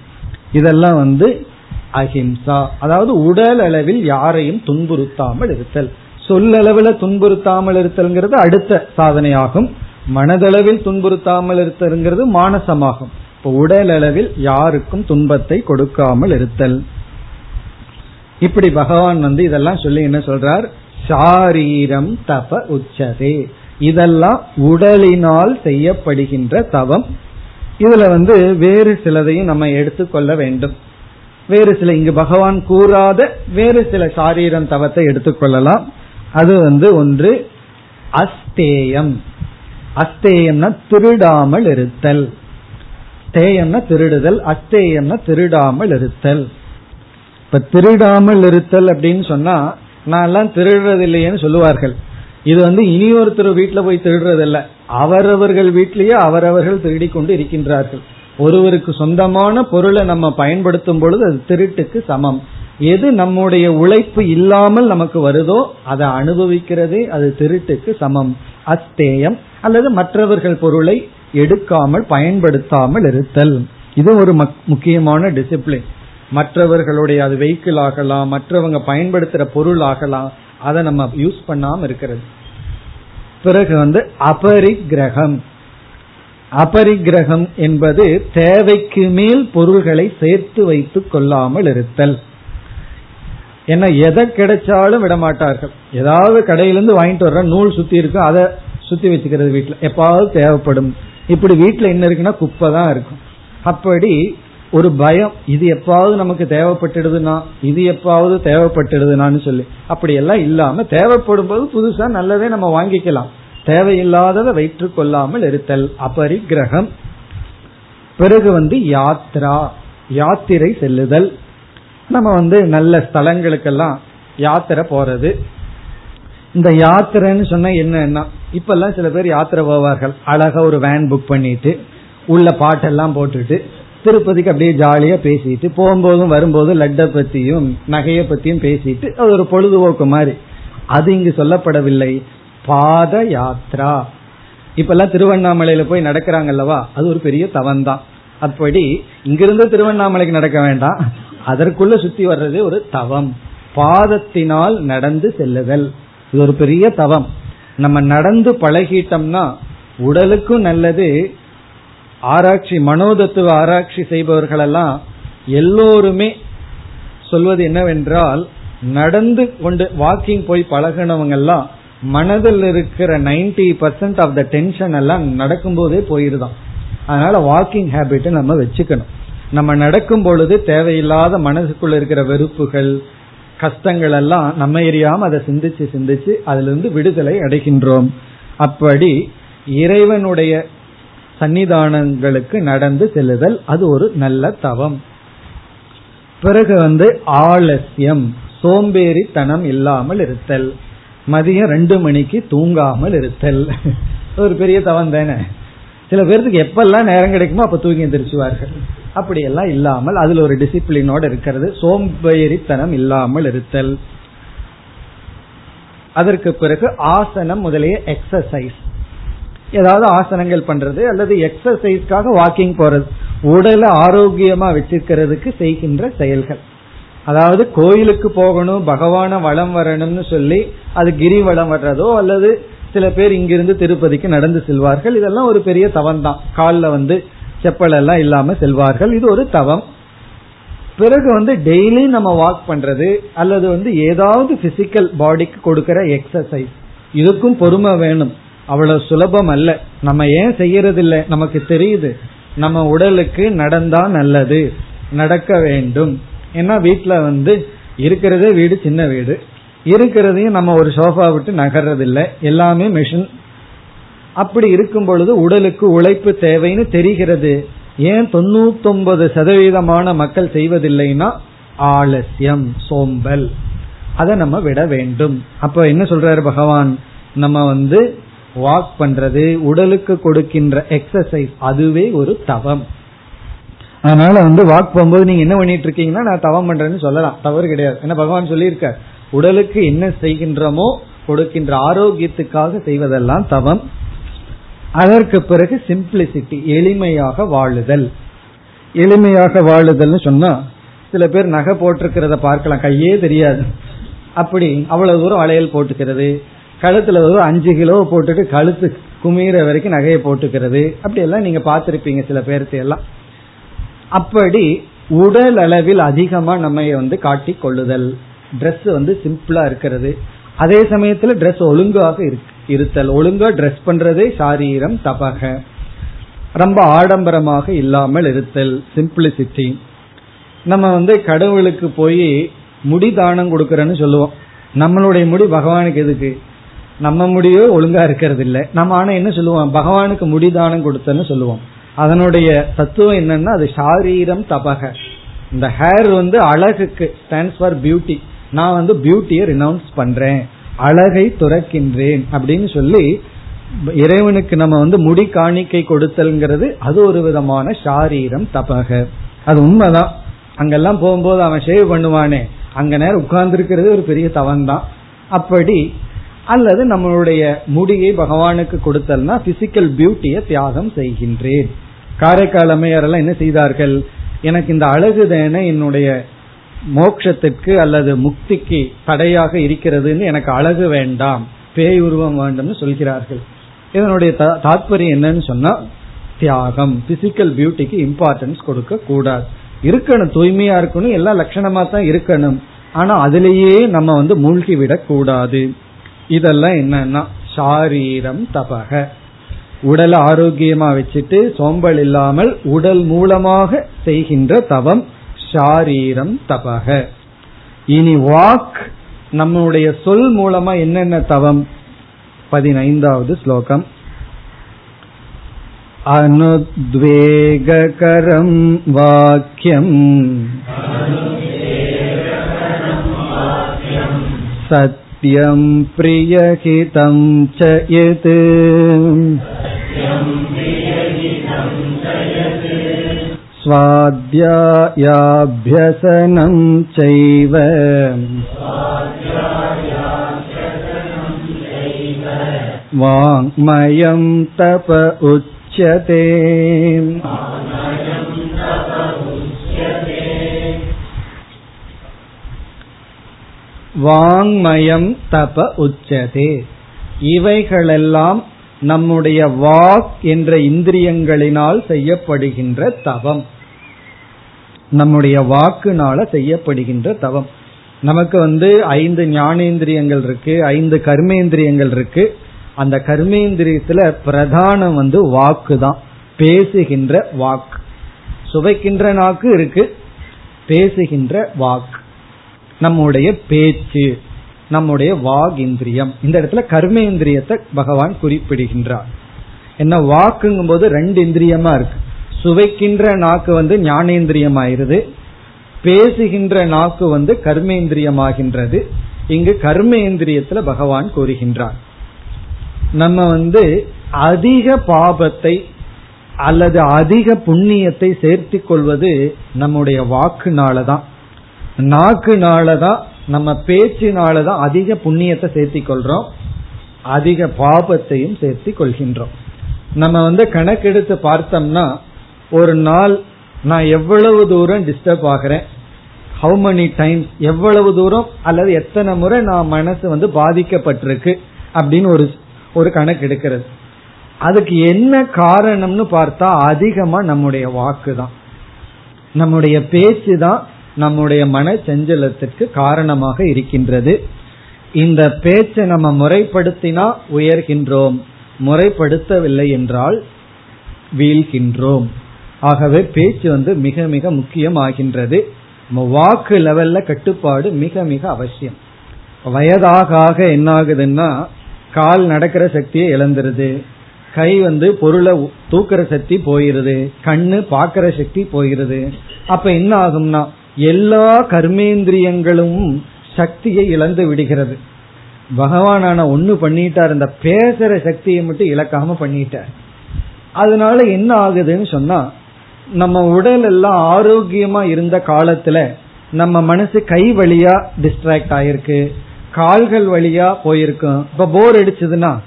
இதெல்லாம் வந்து அஹிம்சா. அதாவது உடல் அளவில் யாரையும் துன்புறுத்தாமல் இருத்தல். சொல்லளவில் துன்புறுத்தாமல் இருத்தல்ங்கிறது அடுத்த சாதனையாகும். மனதளவில் துன்புறுத்தாமல் இருத்தல்ங்கிறது மானசமாகும். இப்போ உடல் அளவில் யாருக்கும் துன்பத்தை கொடுக்காமல் இருத்தல். இப்படி பகவான் வந்து இதெல்லாம் சொல்லி என்ன சொல்றார்? சாரீரம் தப உச்சதே. இதெல்லாம் உடலினால் செய்யப்படுகின்ற தவம். இதுல வந்து வேறு சிலதையும் நம்ம எடுத்துக்கொள்ள வேண்டும். வேறு சில இங்கு பகவான் கூறாத வேறு சில சாரீரம் தவத்தை எடுத்துக்கொள்ளலாம் அது வந்து ஒன்று அஸ்தேயம். அஸ்தேயம்னா திருடாமல் இருத்தல். தேயம்னா திருடுதல் அஸ்தேயம்னா திருடாமல் இருத்தல். இப்ப திருடாமல் இருத்தல் அப்படின்னு சொன்னா நான் எல்லாம் திருடுறது இல்லையேன்னு சொல்லுவார்கள். இது வந்து இனி ஒருத்தர் வீட்டில் போய் திருடுறதில்ல. அவரவர்கள் வீட்டிலேயே அவரவர்கள் திருடி கொண்டு இருக்கின்றார்கள். ஒருவருக்கு சொந்தமான பொருளை நம்ம பயன்படுத்தும் பொழுது அது திருட்டுக்கு சமம். எது நம்முடைய உழைப்பு இல்லாமல் நமக்கு வருதோ அதை அனுபவிக்கிறதே அது திருட்டுக்கு சமம். அஸ்தேயம் அல்லது மற்றவர்கள் பொருளை எடுக்காமல் பயன்படுத்தாமல் இருத்தல். இது ஒரு முக்கியமான டிசிப்ளின் மற்றவர்களுடைய அது வெஹிக்கிள் ஆகலாம் மற்றவங்க பயன்படுத்துற பொருள் ஆகலாம் அதை நம்ம யூஸ் பண்ணாம இருக்கிறது. பிறகு வந்து அபரிக்கிரகம். அபரிக்கிரகம் என்பது தேவைக்கு மேல் பொருள்களை சேர்த்து வைத்துக் கொள்ளாமல் இருத்தல். ஏன்னா எதை கிடைச்சாலும் விடமாட்டார்கள். ஏதாவது கடையிலிருந்து வாங்கிட்டு வர்ற நூல் சுத்தி இருக்கு அதை சுத்தி வச்சுக்கிறது வீட்டுல எப்பாவது தேவைப்படும். இப்படி வீட்டுல என்ன இருக்குன்னா குப்பை தான் இருக்கும். அப்படி ஒரு பயம் இது எப்பாவது நமக்கு தேவைப்பட்டுடுதுன்னா இது எப்பாவது தேவைப்பட்டுடுதுனான்னு சொல்லி. அப்படி எல்லாம் இல்லாம தேவைப்படும் போது புதுசா நல்லதே நம்ம வாங்கிக்கலாம். தேவையில்லாததை வைத்துக் கொள்ளாமல் இருத்தல் அபரிக்கிரகம். பிறகு வந்து யாத்ரா யாத்திரை செல்லுதல். நம்ம வந்து நல்ல ஸ்தலங்களுக்கெல்லாம் யாத்திரை போறது. இந்த யாத்திரைன்னு சொன்னா என்னன்னா இப்ப எல்லாம் சில பேர் யாத்திரை போவார்கள். அழகா ஒரு வேன் புக் பண்ணிட்டு உள்ள பாட்டெல்லாம் போட்டுட்டு திருப்பதிக்கு அப்படியே ஜாலியா பேசிட்டு போகும்போதும் வரும்போதும் லட்டை பத்தியும் நகைய பத்தியும் பேசிட்டு அது ஒரு பொழுதுபோக்கு மாதிரி. அது இங்கு சொல்லப்படவில்லை. பாத யாத்ரா இப்பெல்லாம் திருவண்ணாமலையில போய் நடக்கிறாங்க அல்லவா அது ஒரு பெரிய தவம் தான் அப்படி இங்கிருந்து திருவண்ணாமலைக்கு நடக்க வேண்டாம். அதற்குள்ள சுத்தி வர்றது ஒரு தவம். பாதத்தினால் நடந்து செல்லுதல். இது ஒரு பெரிய தவம். நம்ம நடந்து பழகிட்டோம்னா உடலுக்கும் நல்லது. ஆராய்ச்சி மனோதத்துவ ஆராய்ச்சி செய்பவர்களெல்லாம் எல்லோருமே சொல்வது என்னவென்றால் நடந்து கொண்டு வாக்கிங் போய் பழகினவங்க எல்லாம் மனதில் இருக்கிற ninety percent of the tension எல்லாம் நடக்கும்போதே போயிருதான். அதனால வாக்கிங் ஹேபிட் நம்ம வச்சுக்கணும். நம்ம நடக்கும் பொழுது தேவையில்லாத மனசுக்குள்ள இருக்கிற வெறுப்புகள் கஷ்டங்கள் எல்லாம் நம்ம எரியாம அதை சிந்திச்சு சிந்திச்சு அதுல இருந்து விடுதலை அடைகின்றோம். அப்படி இறைவனுடைய சன்னிதானங்களுக்கு நடந்து செல்லுதல் அது ஒரு நல்ல தவம். பிறகு வந்து ஆலசியம் சோம்பேறித்தனம் இல்லாமல் இருத்தல். மதியம் ரெண்டு மணிக்கு தூங்காமல் இருத்தல். ஒரு பெரிய தவம் தானே. சில பேர்த்துக்கு எப்பெல்லாம் நேரம் கிடைக்குமோ அப்ப தூங்கி எந்திரிச்சுவார்கள். அப்படியெல்லாம் இல்லாமல் அதுல ஒரு டிசிப்ளினோட இருக்கிறது. சோம்பேறித்தனம் இல்லாமல் இருத்தல். அதற்கு பிறகு ஆசனம் முதலிய எக்ஸசைஸ் ஏதாவது ஆசனங்கள் பண்றது அல்லது எக்ஸசைஸ்க்காக வாக்கிங் போறது. உடலை ஆரோக்கியமா வச்சிருக்கிறதுக்கு செய்கின்ற செயல்கள். அதாவது கோயிலுக்கு போகணும் பகவான வளம் வரணும்னு சொல்லி அது கிரி வளம் வர்றதோ அல்லது சில பேர் இங்கிருந்து திருப்பதிக்கு நடந்து செல்வார்கள். இதெல்லாம் ஒரு பெரிய தவம் தான் காலில் வந்து செப்பல் எல்லாம் இல்லாம செல்வார்கள். இது ஒரு தவம். பிறகு வந்து டெய்லி நம்ம வாக் பண்றது அல்லது வந்து ஏதாவது பிசிக்கல் பாடிக்கு கொடுக்கிற எக்ஸசைஸ் இதுக்கும் பொறுமை வேணும். அவ்வளவு சுலபம் அல்ல. நம்ம ஏன் செய்யறது இல்லை நமக்கு தெரியுது. நம்ம உடலுக்கு நடந்தா நல்லது. நடக்க வேண்டும். ஏன்னா வீட்டுல வந்து இருக்கிறதே வீடு சின்ன வீடு. இருக்கிறதையும் நம்ம ஒரு சோஃபா விட்டு நகர்றது இல்லை எல்லாமே மிஷின் அப்படி இருக்கும் பொழுது உடலுக்கு உழைப்பு தேவைன்னு தெரிகிறது. ஏன் தொண்ணூத்தொன்பது சதவீதமான மக்கள் செய்வதில்லைன்னா ஆலசியம் சோம்பல். அதை நம்ம விட வேண்டும். அப்ப என்ன சொல்றாரு பகவான்? நம்ம வந்து வாக் பண்றது உடலுக்கு கொடுக்கின்ற எக்ஸசைஸ் அதுவே ஒரு தவம். அதனால வந்து வாக் போகும்போது நீங்க என்ன பண்ணிட்டு இருக்கீங்கன்னா நான் தவம் பண்றேன்னு சொல்லலாம். தவறு கிடையாது. என்ன பகவான் சொல்லியிருக்க உடலுக்கு என்ன செய்கின்றமோ கொடுக்கின்ற ஆரோக்கியத்துக்காக செய்வதெல்லாம் தவம். அதற்கு பிறகு சிம்பிளிசிட்டி எளிமையாக வாழுதல். எளிமையாக வாழுதல்னு சொன்னா சில பேர் நகை போட்டிருக்கிறத பார்க்கலாம். கையே தெரியாது. அப்படி அவ்வளவு தூரம் வளையல் போட்டுக்கிறது. கழுத்துல ஒரு அஞ்சு கிலோ போட்டுட்டு கழுத்து குமீற வரைக்கும் நகையை போட்டுக்கிறது. அப்படி எல்லாம் நீங்க பார்த்திருப்பீங்க சில பேர்த்தையெல்லாம் எல்லாம் அப்படி உடல் அளவில் அதிகமா நம்ம வந்து காட்டி கொள்ளுதல். ட்ரெஸ் வந்து சிம்பிளா இருக்கிறது. அதே சமயத்துல ட்ரெஸ் ஒழுங்காக இருத்தல். ஒழுங்கா ட்ரெஸ் பண்றதே சாரீரம் தபக. ரொம்ப ஆடம்பரமாக இல்லாமல் இருத்தல் சிம்பிளிசிட்டி நம்ம வந்து கடவுளுக்கு போய் முடி தானம் கொடுக்கறன்னு சொல்லுவோம். நம்மளுடைய முடி பகவானுக்கு எதுக்கு? நம்ம முடியோ ஒழுங்கா இருக்கிறது இல்லை நம்ம ஆனா என்ன சொல்லுவோம்? பகவானுக்கு முடி தானம் கொடுத்தன்னு சொல்லுவோம். அதனுடைய தத்துவம் என்னன்னா அது சாரீரம் தபக. இந்த ஹேர் வந்து அழகுக்கு ஸ்டாண்ட்ஸ் ஃபார் பியூட்டி நான் வந்து பியூட்டியை ரினவுன்ஸ் பண்றேன். அழகை துறக்கின்றேன் அப்படின்னு சொல்லி இறைவனுக்கு நம்ம வந்து முடி காணிக்கை கொடுத்தல்ங்கிறது அது ஒரு விதமான சாரீரம் தபக. அது உண்மைதான். அங்கெல்லாம் போகும்போது அவன் ஷேவ் பண்ணுவானே. அங்க நேரம் உட்கார்ந்து இருக்கிறது ஒரு பெரிய தவன் தான் அப்படி அல்லது நம்மளுடைய முடியை பகவானுக்கு கொடுத்தல்னா பிசிக்கல் பியூட்டியை தியாகம் செய்கின்றேன். காரைக்கால் அம்மையாரெல்லாம் என்ன செய்தார்கள்? எனக்கு இந்த அழகு தானே என்னுடைய மோட்சத்திற்கு அல்லது முக்திக்கு தடையாக இருக்கிறதுன்னு எனக்கு அழகு வேண்டாம் பேய் உருவம் வேண்டும்னு சொல்கிறார்கள். இதனுடைய தாத்பரியம் என்னன்னு சொன்னா தியாகம் பிசிக்கல் பியூட்டிக்கு இம்பார்ட்டன்ஸ் கொடுக்க கூடாது. இருக்கணும் தூய்மையா இருக்கணும் எல்லாம் லட்சணமா தான் இருக்கணும். ஆனா அதுலேயே நம்ம வந்து மூழ்கி விடக்கூடாது இதெல்லாம் என்னன்னா சாரீரம் தபக உடலை ஆரோக்கியமா வச்சுட்டு சோம்பல் இல்லாமல் உடல் மூலமாக செய்கின்ற தவம் ஷாரீரம் தபக இனி வாக் நம்முடைய சொல் மூலமா என்னென்ன தவம் பதினைந்தாவது ஸ்லோகம் அனுத்வேகரம் வாக்கியம் சத்யம் பிரியகிதம் च यत् स्वाध्यायाभ्यसनं चैव वाङ्मयं तप उच्यते வாங்மயம் தப உச்சதே இவைகளெல்லாம் நம்முடைய வாக் என்ற இந்திரியங்களினால் செய்யப்படுகின்ற தவம். நம்முடைய வாக்குனால செய்யப்படுகின்ற தவம். நமக்கு வந்து ஐந்து ஞானேந்திரியங்கள் இருக்கு ஐந்து கர்மேந்திரியங்கள் இருக்கு. அந்த கர்மேந்திரியத்துல பிரதானம் வந்து வாக்கு தான் பேசுகின்ற வாக்கு சுவைக்கின்ற நாக்கு இருக்கு பேசுகின்ற வாக்கு நம்முடைய பேச்சு. நம்முடைய வாக் இந்திரியம் இந்த இடத்துல கர்மேந்திரியத்தை பகவான் குறிப்பிடுகின்றார். என்ன வாக்குங்கும் போது ரெண்டு இந்திரியமா இருக்கு. சுவைக்கின்ற நாக்கு வந்து ஞானேந்திரியம் ஆயிருது பேசுகின்ற நாக்கு வந்து கர்மேந்திரியமாகின்றது. இங்கு கர்மேந்திரியத்துல பகவான் கூறுகின்றார். நம்ம வந்து அதிக பாபத்தை அல்லது அதிக புண்ணியத்தை சேர்த்தி கொள்வது நம்முடைய வாக்குனாலதான். நாக்குனாலதான் நம்ம பேச்சினாலதான் அதிக புண்ணியத்தை சேர்த்தி கொள்றோம் அதிக பாபத்தையும் சேர்த்தி கொள்கின்றோம் நம்ம வந்து கணக்கெடுத்து பார்த்தோம்னா ஒரு நாள் நான் எவ்வளவு தூரம் டிஸ்டர்ப் ஆகிறேன்? ஹவு மெனி டைம்ஸ் எவ்வளவு தூரம்? அல்லது எத்தனை முறை நான் மனசு வந்து பாதிக்கப்பட்டிருக்கு? அப்படின்னு ஒரு ஒரு கணக்கு எடுக்கிறது அதுக்கு என்ன காரணம்னு பார்த்தா அதிகமா நம்முடைய வாக்கு தான் நம்முடைய பேச்சு தான் நம்முடைய மன செஞ்சலத்திற்கு காரணமாக இருக்கின்றது. இந்த பேச்சை நம்ம முறைப்படுத்தினா உயர்கின்றோம் முறைப்படுத்தவில்லை என்றால் வீழ்கின்றோம். ஆகவே பேச்சு வந்து மிக மிக முக்கியமாகின்றது. வாக்கு லெவல்ல கட்டுப்பாடு மிக மிக அவசியம். வயதாக ஆக என்ன ஆகுதுன்னா கால் நடக்கிற சக்தியை இழந்துருது. கை வந்து பொருளை தூக்குற சக்தி போயிருது. கண்ணு பாக்குற சக்தி போயிருது. அப்ப என்ன ஆகும்னா எல்லா கர்மேந்திரியங்களும் சக்தியை இழந்து விடுகிறது. பகவானான ஒண்ணு பண்ணிட்டார் இந்த பேசுற சக்தியை மட்டும் இழக்காம பண்ணிட்டார். அதனால என்ன ஆகுதுன்னு சொன்னா நம்ம உடல் எல்லாம் ஆரோக்கியமா இருந்த காலத்துல நம்ம மனசு கை வழியா டிஸ்ட்ராக்ட் ஆயிருக்கு கால்கள் வழியா போயிருக்கும். இப்ப போர் அடிச்சதுன்னா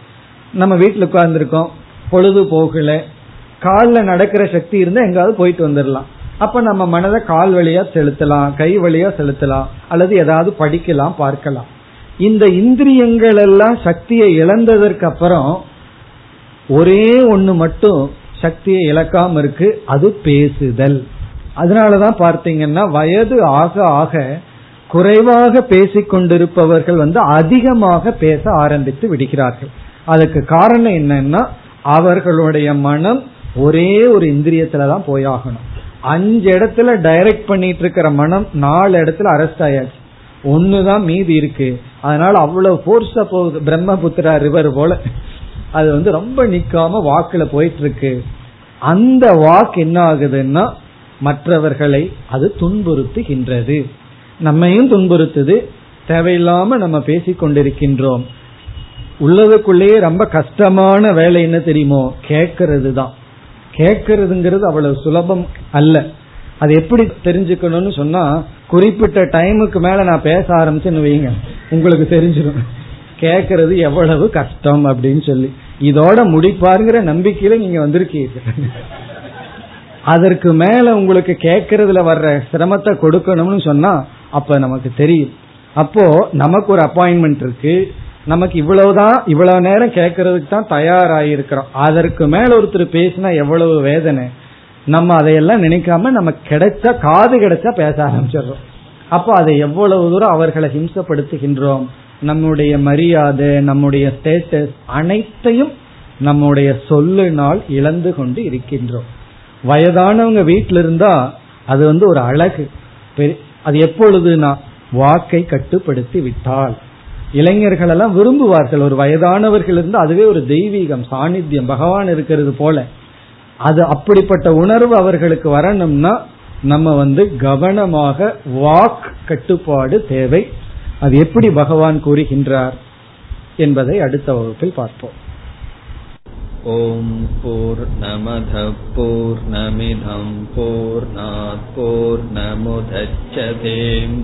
நம்ம வீட்டுல உட்கார்ந்துருக்கோம் பொழுது போகல காலில் நடக்கிற சக்தி இருந்தா எங்காவது போயிட்டு வந்துடலாம் அப்ப நம்ம மனதை கால் வழியா செலுத்தலாம் கை வழியா செலுத்தலாம் அல்லது ஏதாவது படிக்கலாம் பார்க்கலாம். இந்த இந்திரியங்கள் எல்லாம் சக்தியை இழந்ததற்கு அப்புறம் ஒரே ஒண்ணு மட்டும் சக்தியை இழக்காம இருக்கு அது பேசுதல். அதனாலதான் பார்த்தீங்கன்னா வயது ஆக ஆக குறைவாக பேசிக் கொண்டிருப்பவர்கள் வந்து அதிகமாக பேச ஆரம்பித்து விடுகிறார்கள். அதுக்கு காரணம் என்னன்னா அவர்களுடைய மனம் ஒரே ஒரு இந்திரியத்துல தான் போயாகணும். அஞ்சு இடத்துல டைரக்ட் பண்ணிட்டு இருக்கிற மனம் நாலு இடத்துல அரெஸ்ட் ஆயாச்சு. ஒண்ணுதான் மீதி இருக்கு. அதனால அவ்வளவு போர்ஸா போகுது. பிரம்மபுத்திரா ரிவர் போல. அது வந்து ரொம்ப நிக்காம வாக்குல போயிட்டு இருக்கு அந்த வாக்கு என்ன ஆகுதுன்னா மற்றவர்களை அது துன்புறுத்துகின்றது. நம்மையும் துன்புறுத்துது. தேவையில்லாம நம்ம பேசிக்கொண்டிருக்கின்றோம் உள்ளதுக்குள்ளேயே ரொம்ப கஷ்டமான வேலை என்ன தெரியுமோ? கேட்கறது தான் கேட்கறதுங்கிறது அவ்வளவு சுலபம் அல்ல. அது எப்படி தெரிஞ்சுக்கணும்னு சொன்னா குறிப்பிட்ட டைமுக்கு மேல நான் பேச ஆரம்பிச்சேன்னு வைங்க. உங்களுக்கு தெரிஞ்சிடும் கேட்கறது எவ்வளவு கஷ்டம் அப்படின்னு சொல்லி. இதோட முடிப்பாருங்கிற நம்பிக்கையில நீங்க வந்திருக்கீங்க. அதற்கு மேல உங்களுக்கு கேட்கறதுல வர்ற சிரமத்தை கொடுக்கணும்னு சொன்னா அப்ப நமக்கு தெரியும். அப்போ நமக்கு ஒரு அப்பாயின்மெண்ட் இருக்கு. நமக்கு இவ்வளவுதான் இவ்வளவு நேரம் கேட்கறதுக்கு தான் தயாராயிருக்கிறோம். அதற்கு மேல ஒருத்தர் பேசினா எவ்வளவு வேதனை. நம்ம அதையெல்லாம் நினைக்காம நம்ம கிடைச்சா காது கிடைச்சா பேச ஆரம்பிச்சிடுறோம். அப்போ அதை எவ்வளவு தூரம் அவர்களை ஹிம்சப்படுத்துகின்றோம். நம்முடைய மரியாதை நம்முடைய ஸ்டேட்டஸ் அனைத்தையும் நம்முடைய சொல்லினால் இழந்து கொண்டு இருக்கின்றோம். வயதானவங்க வீட்டில் இருந்தா அது வந்து ஒரு அழகு. அது எப்பொழுதுனா வாக்கை கட்டுப்படுத்தி விட்டால். இளைஞர்கள் எல்லாம் விரும்புவார்கள். ஒரு வயதானவர்கள் இருந்து அதுவே ஒரு தெய்வீகம் சாநித்தியம் பகவான் இருக்கிறது போல. அது அப்படிப்பட்ட உணர்வு அவர்களுக்கு வரணும்னா நம்ம வந்து கவனமாக வாக் கட்டுப்பாடு தேவை. அது எப்படி பகவான் கூறுகின்றார் என்பதை அடுத்த வகுப்பில் பார்ப்போம். ஓம் போர் நமத போர் நமிதம் போர் நமுதச்சதேம்